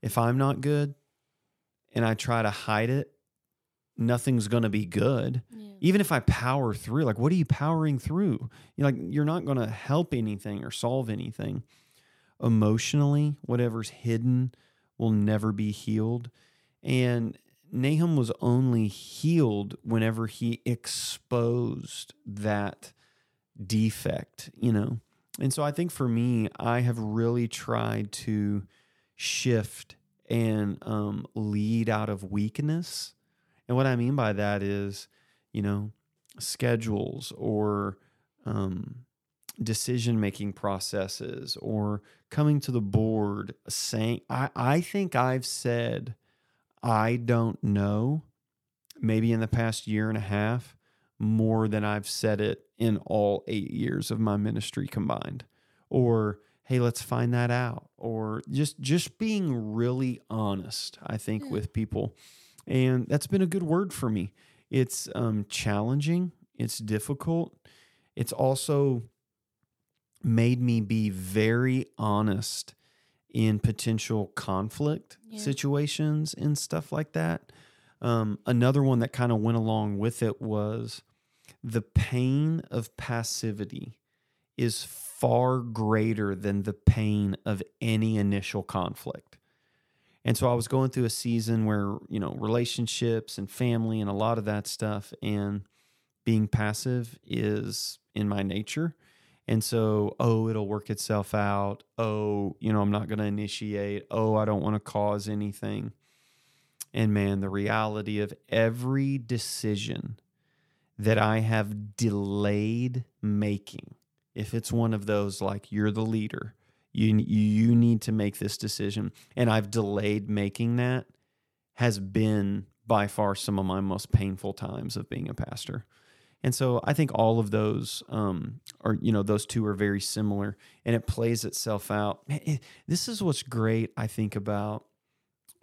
if I'm not good and I try to hide it, nothing's going to be good. Yeah. Even if I power through, like, what are you powering through? You're like, you're not going to help anything or solve anything. Emotionally, whatever's hidden will never be healed. And Naaman was only healed whenever he exposed that defect, you know. And so I think for me, I have really tried to shift and um, lead out of weakness. And what I mean by that is, you know, schedules or um, decision making processes or coming to the board saying, I, I think I've said, I don't know, maybe in the past year and a half, more than I've said it in all eight years of my ministry combined. Or, hey, let's find that out. Or just just being really honest, I think, yeah. with people. And that's been a good word for me. It's um, challenging, it's difficult. It's also made me be very honest in potential conflict yeah. situations and stuff like that. Um, another one that kind of went along with it was the pain of passivity is far greater than the pain of any initial conflict. And so I was going through a season where, you know, relationships and family and a lot of that stuff and being passive is in my nature. And so, oh, it'll work itself out. Oh, you know, I'm not going to initiate. Oh, I don't want to cause anything. And man, the reality of every decision that I have delayed making, if it's one of those like you're the leader, you you need to make this decision, and I've delayed making that, has been by far some of my most painful times of being a pastor. And so I think all of those um, are, you know, those two are very similar and it plays itself out. This is what's great, I think, about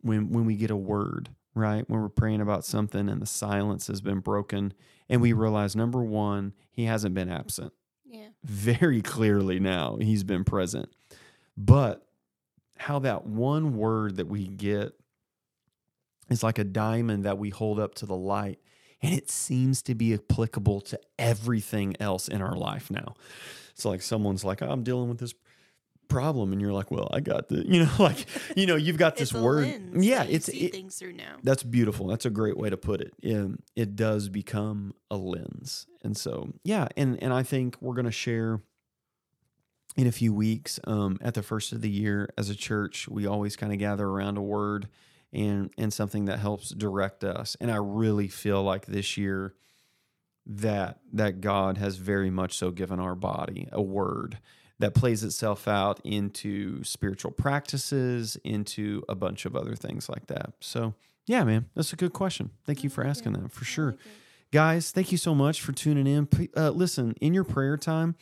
when when we get a word, right? When we're praying about something and the silence has been broken and we realize number one, he hasn't been absent. Yeah. Very clearly now he's been present. But how that one word that we get is like a diamond that we hold up to the light and it seems to be applicable to everything else in our life now. It's like someone's like, I'm dealing with this problem and you're like well i got the you know like you know you've got this word. yeah it's it, things through now. That's beautiful. That's a great way to put it. And it does become a lens. And so yeah and and i think we're going to share in a few weeks um, at the first of the year as a church we always kind of gather around a word and and something that helps direct us. And I really feel like this year that that God has very much so given our body a word that plays itself out into spiritual practices, into a bunch of other things like that. So, yeah, man, that's a good question. Thank you for asking that for sure. Guys, thank you so much for tuning in. Uh, listen, in your prayer time,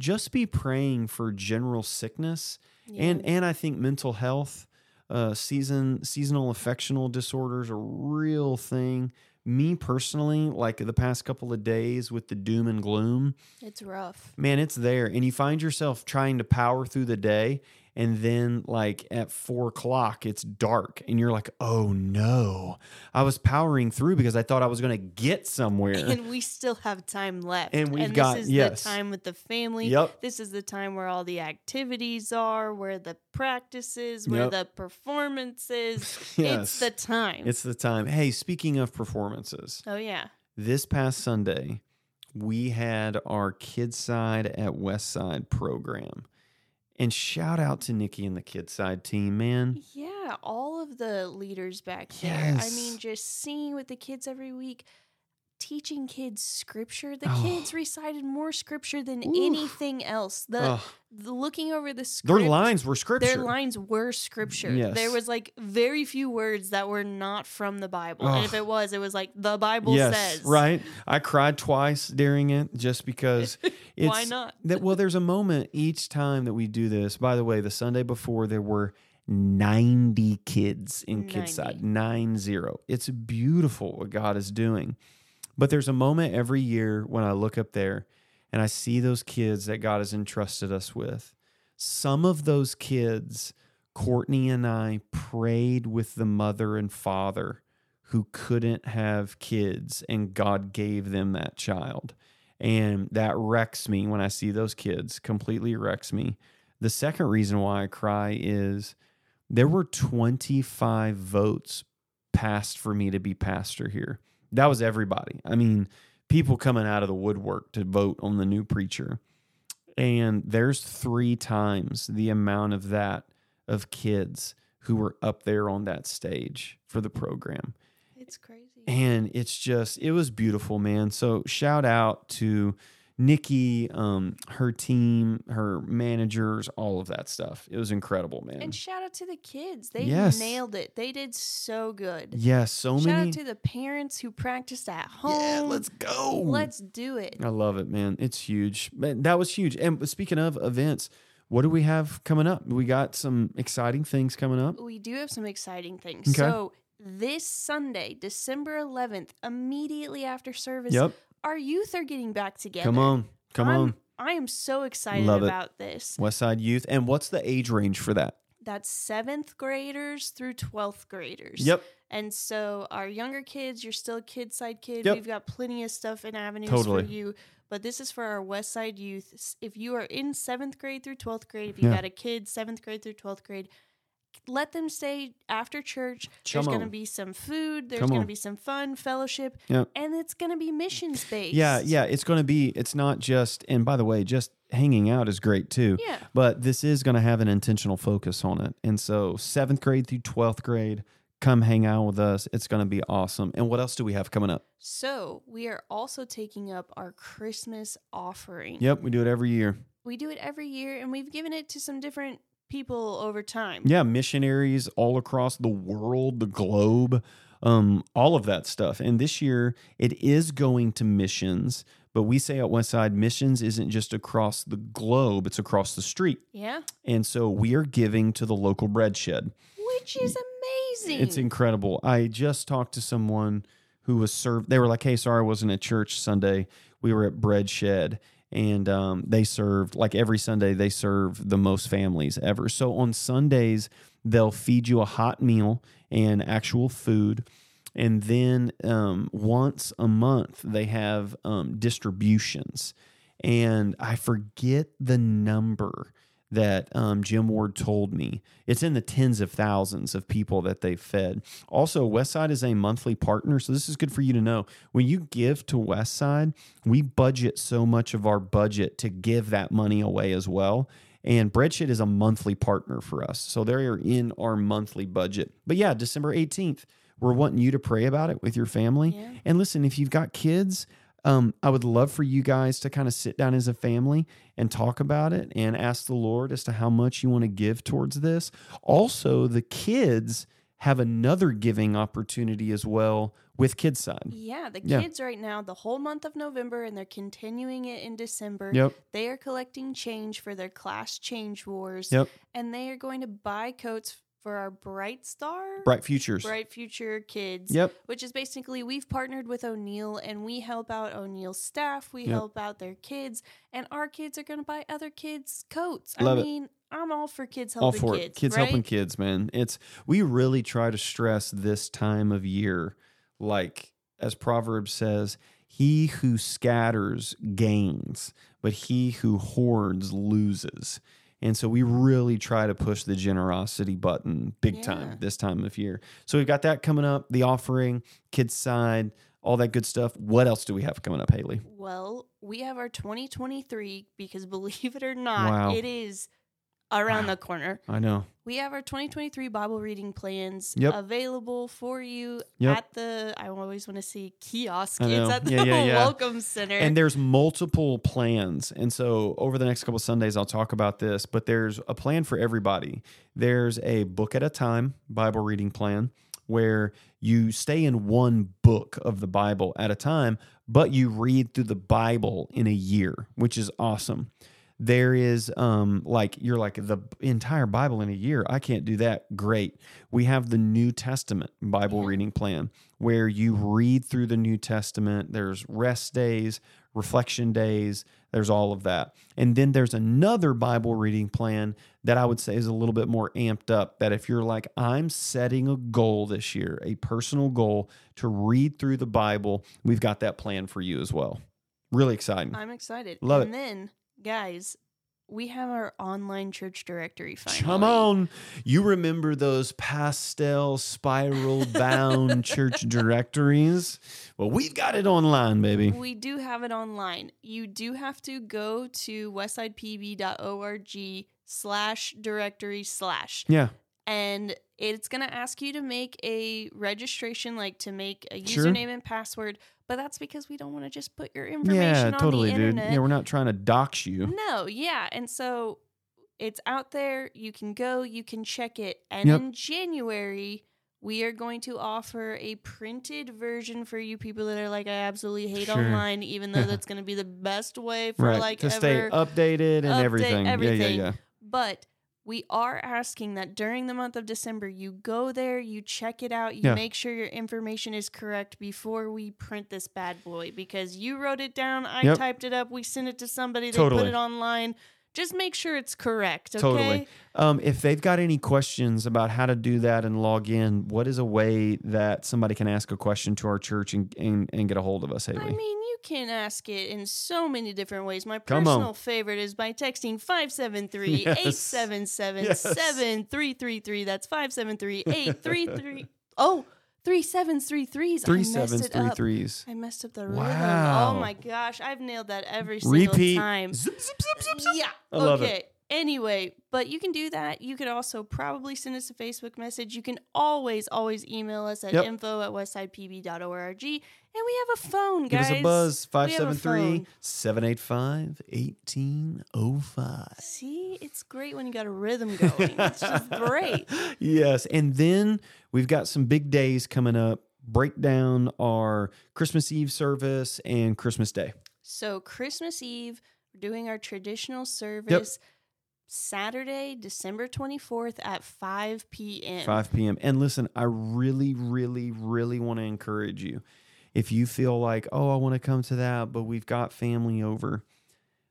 just be praying for general sickness and and I think mental health, uh, season seasonal affectional disorders a real thing. Me personally, like the past couple of days with the doom and gloom, It's rough. man, it's there, and you find yourself trying to power through the day, and then like at four o'clock, it's dark, and you're like, oh no, I was powering through because I thought I was gonna get somewhere. And we still have time left. And we've this got- is yes. the time with the family. Yep. This is the time where all the activities are, where the practices, where Yep. the performances. Yes. It's the time. It's the time. Hey, speaking of performances, oh yeah. this past Sunday, we had our kids side at West Side program. And shout out to Nikki and the kids side team, man. Yeah, all of the leaders back there. I mean, just singing with the kids every week, teaching kids scripture. The Oh. kids recited more scripture than Oof. anything else. The, Ugh, the looking over the script, their lines were scripture. Their lines were scripture. Yes. There was like very few words that were not from the Bible. And if it was, it was like the Bible yes, says. right. I cried twice during it just because it's Why not? that. Well, there's a moment each time that we do this. By the way, the Sunday before there were 90 kids in kids 90. side, nine zero. It's beautiful what God is doing. But there's a moment every year when I look up there and I see those kids that God has entrusted us with. Some of those kids, Courtney and I prayed with the mother and father who couldn't have kids, and God gave them that child. And that wrecks me when I see those kids, completely wrecks me. The second reason why I cry is there were 25 votes passed for me to be pastor here. That was everybody. I mean, people coming out of the woodwork to vote on the new preacher. And there's three times the amount of that of kids who were up there on that stage for the program. It's crazy. And it's just, it was beautiful, man. So shout out to Nikki, um, her team, her managers, all of that stuff. It was incredible, man. And shout out to the kids. They Yes. nailed it. They did so good. yes, so shout many. Shout out to the parents who practiced at home. yeah, let's go. Let's do it. I love it, man. It's huge. Man, that was huge. And speaking of events, what do we have coming up? We got some exciting things coming up. We do have some exciting things. Okay. So this Sunday, December 11th, immediately after service, Yep. Our youth are getting back together. Come on. Come I'm- on. I am so excited Love it. about this. West Side Youth. And what's the age range for that? That's seventh graders through 12th graders. Yep. And so our younger kids, you're still a kid side kid. Yep. We've got plenty of stuff and avenues Totally. for you. But this is for our West Side youth. If you are in seventh grade through 12th grade, if you've Yeah. got a kid seventh grade through 12th grade, let them stay after church. There's going to be some food. There's going to be some fun, fellowship, Yep. and it's going to be missions based. Yeah, yeah. It's going to be, it's not just, and by the way, just hanging out is great too. Yeah. But this is going to have an intentional focus on it. And so, seventh grade through 12th grade, come hang out with us. It's going to be awesome. And what else do we have coming up? So we are also taking up our Christmas offering. Yep, we do it every year. We do it every year, and we've given it to some different people over time. Yeah, missionaries all across the world, the globe, um, all of that stuff. And this year, it is going to missions. But we say at Westside, missions isn't just across the globe; it's across the street. Yeah. And so we are giving to the local bread shed. Which is amazing. It's incredible. I just talked to someone who was served. They were like, "Hey, sorry, I wasn't at church Sunday. We were at Bread Shed, and um, they served like every Sunday. They serve the most families ever. So on Sundays, they'll feed you a hot meal and actual food." And then um, once a month, they have um, distributions. And I forget the number that um, Jim Ward told me. It's in the tens of thousands of people that they've fed. Also, Westside is a monthly partner, so this is good for you to know. When you give to Westside, we budget so much of our budget to give that money away as well. And Breadshed is a monthly partner for us, so they are in our monthly budget. But yeah, December 18th, we're wanting you to pray about it with your family. Yeah. And listen, if you've got kids, Um, I would love for you guys to kind of sit down as a family and talk about it and ask the Lord as to how much you want to give towards this. Also, the kids have another giving opportunity as well with Kids Side. Yeah, the Yeah. kids right now, the whole month of November, and they're continuing it in December. Yep. They are collecting change for their class change wars. Yep. And they are going to buy coats for our Bright Star, Bright futures. Bright Future kids. Yep. Which is basically we've partnered with O'Neill and we help out O'Neill's staff. We Yep. help out their kids, and our kids are going to buy other kids coats. Love I it. mean, I'm all for kids helping kids. all for kids. it. Kids right? helping kids, man. It's we really try to stress this time of year, like as Proverbs says, he who scatters gains, but he who hoards loses. And so we really try to push the generosity button big Yeah. time this time of year. So we've got that coming up, the offering, kids side, all that good stuff. What else do we have coming up, Haley? Well, we have our 2023 because believe it or not, Wow. it is around the corner. I know. We have our 2023 Bible reading plans Yep. available for you Yep. at the I always want to see kiosk. It's at the Yeah, yeah, yeah. welcome center. And there's multiple plans. And so over the next couple Sundays, I'll talk about this, but there's a plan for everybody. There's a book at a time Bible reading plan where you stay in one book of the Bible at a time, but you read through the Bible in a year, which is awesome. There is um like you're like the entire Bible in a year. I can't do that. Great. We have the New Testament Bible Yeah. reading plan where you read through the New Testament. There's rest days, reflection days, there's all of that. And then there's another Bible reading plan that I would say is a little bit more amped up. That if you're like, I'm setting a goal this year, a personal goal to read through the Bible, we've got that plan for you as well. Really exciting. I'm excited. Love and it. then, guys, we have our online church directory finally. Come on. You remember those pastel spiral bound church directories? Well, we've got it online, baby. We do have it online. You do have to go to westsidepb.org slash directory slash Yeah. and it's going to ask you to make a registration like to make a Sure. username and password but that's because we don't want to just put your information Yeah, on totally, the dude. internet Yeah, we're not trying to dox you. no yeah and so it's out there you can go you can check it and Yep. in january we are going to offer a printed version for you people that are like I absolutely hate Sure. online, even though that's going to be the best way for right. like to ever. stay updated and update everything. everything. Yeah, yeah, But we are asking that during the month of December, you go there, you check it out, you Yeah. make sure your information is correct before we print this bad boy because you wrote it down, I Yep. typed it up, we sent it to somebody, they Totally. put it online. Just make sure it's correct, okay? Totally. Um, if they've got any questions about how to do that and log in, what is a way that somebody can ask a question to our church and, and, and get a hold of us, Haley? I mean, you can ask it in so many different ways. My Come on. personal favorite is by texting 573 877 7333. That's 573 833. Oh, three sevens, three threes. Three I sevens, three up. threes. I messed up the rhythm. Wow. Oh my gosh. I've nailed that every single Repeat. time. Zip, zip, zip, zip, zip. Yeah. I love it. Anyway, but you can do that. You could also probably send us a Facebook message. You can always, always email us at Yep. info at westsidepb.org. And we have a phone, Give guys. us a buzz, We have a 573 phone. 785 1805. See, it's great when you got a rhythm going. it's just great. Yes. And then we've got some big days coming up. Break down our Christmas Eve service and Christmas Day. So, Christmas Eve, we're doing our traditional service Saturday, December 24th at 5 p.m. 5 p.m. And listen, I really, really, really want to encourage you. If you feel like, oh, I want to come to that, but we've got family over,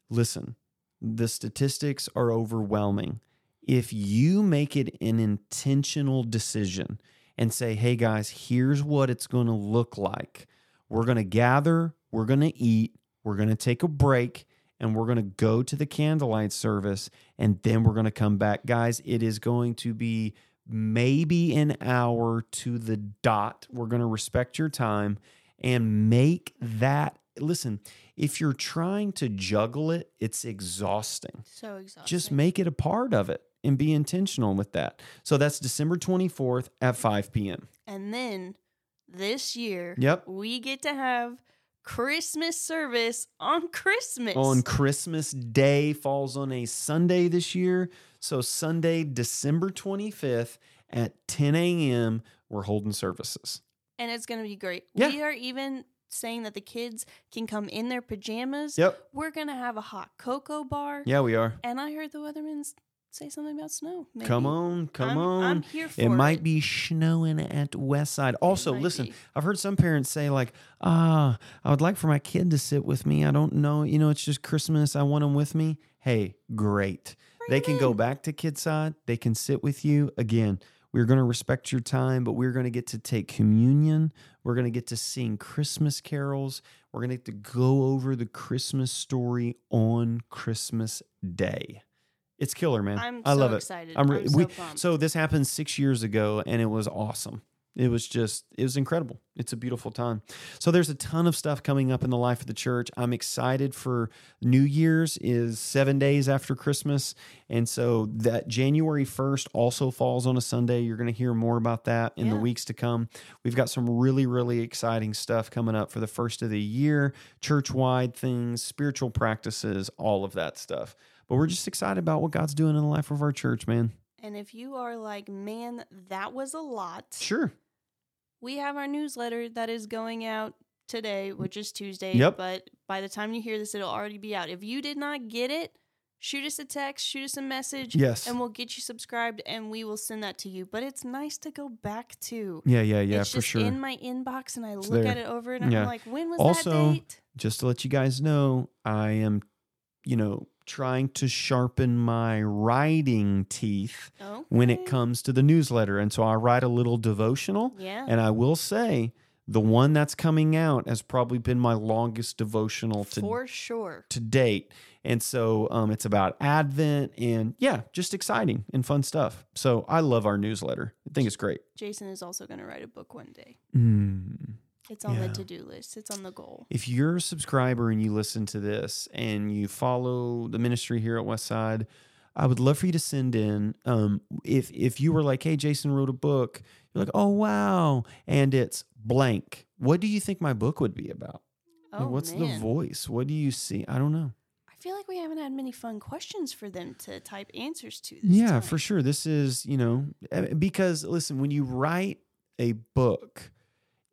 listen, the statistics are overwhelming. If you make it an intentional decision and say, hey guys, here's what it's going to look like, we're going to gather, we're going to eat, we're going to take a break, and we're going to go to the candlelight service, and then we're going to come back. Guys, it is going to be maybe an hour to the dot. We're going to respect your time and make that. Listen, if you're trying to juggle it, it's exhausting. So exhausting. Just make it a part of it and be intentional with that. So that's December 24th at 5 p.m. And then this year, Yep. we get to have Christmas service on Christmas. on Christmas Day falls on a Sunday this year. So Sunday, December 25th at 10 a.m., we're holding services. and it's going to be great. Yeah. We are even saying that the kids can come in their pajamas. Yep. We're going to have a hot cocoa bar. Yeah, we are. And I heard the weatherman s- say something about snow. maybe. Come on, come I'm- on. I'm here for it might be snowing at West Side. Also, listen, be. I've heard some parents say like, "Ah, I would like for my kid to sit with me. I don't know, you know, it's just Christmas. I want them with me." Hey, great. they can go back to kid side. They can sit with you again. We're going to respect your time, but we're going to get to take communion. We're going to get to sing Christmas carols. We're going to get to go over the Christmas story on Christmas Day. It's killer, man. I'm I so love excited. it. I'm, I'm so we, pumped. so this happened six years ago, and it was awesome. It was just, it was incredible. It's a beautiful time. So there's a ton of stuff coming up in the life of the church. I'm excited for New Year's is seven days after Christmas, and so that January 1st also falls on a Sunday. You're going to hear more about that in the weeks to come. We've got some really, really exciting stuff coming up for the first of the year, church-wide things, spiritual practices, all of that stuff. But we're just excited about what God's doing in the life of our church, man. And if you are like, man, that was a lot, Sure. we have our newsletter that is going out today, which is Tuesday. Yep. But by the time you hear this, it'll already be out. If you did not get it, shoot us a text, shoot us a message, Yes. and we'll get you subscribed and we will send that to you. But it's nice to go back to. Yeah, yeah, yeah, it's for just sure. in my inbox and I look there. at it over and Yeah. I'm like, when was Also, that date? Just to let you guys know, I am, you know, trying to sharpen my writing teeth when it comes to the newsletter. And so I write a little devotional. Yeah. And I will say, the one that's coming out has probably been my longest devotional to For sure. to date. And so um, it's about Advent and yeah, just exciting and fun stuff. So I love our newsletter. I think it's great. Jason is also going to write a book one day. Mm. It's on Yeah. the to do list, it's on the goal. If you're a subscriber and you listen to this and you follow the ministry here at Westside, I would love for you to send in. Um, if if you were like, "Hey, Jason wrote a book," you're like, "Oh wow," and it's blank. What do you think my book would be about? Like, Oh, what's the voice? What do you see? I don't know. I feel like we haven't had many fun questions for them to type answers to. This Yeah, time. for sure. This is, you know, eh, because listen, when you write a book,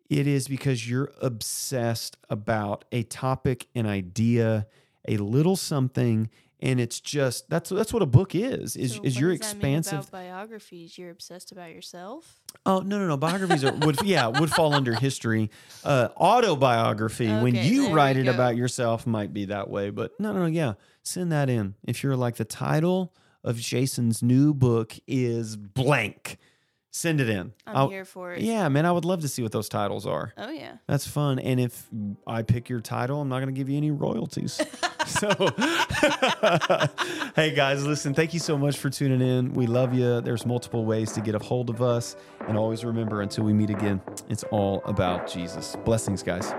it is because you're obsessed about a topic, an idea, a little something, and it's just that's that's what a book is. Is So is your expansive? biographies. You're obsessed about yourself. Oh no no no! Biographies are, would yeah would fall under history. Uh, autobiography when you write it go. about yourself might be that way, but no no no yeah send that in. If you're like the title of Jason's new book is blank, send it in. I'm I'll- here for it. yeah, man, I would love to see what those titles are. Oh yeah. That's fun. And if I pick your title, I'm not going to give you any royalties. so, hey guys, listen, thank you so much for tuning in. We love you. There's multiple ways to get a hold of us. And always remember until we meet again, it's all about Jesus. Blessings, guys.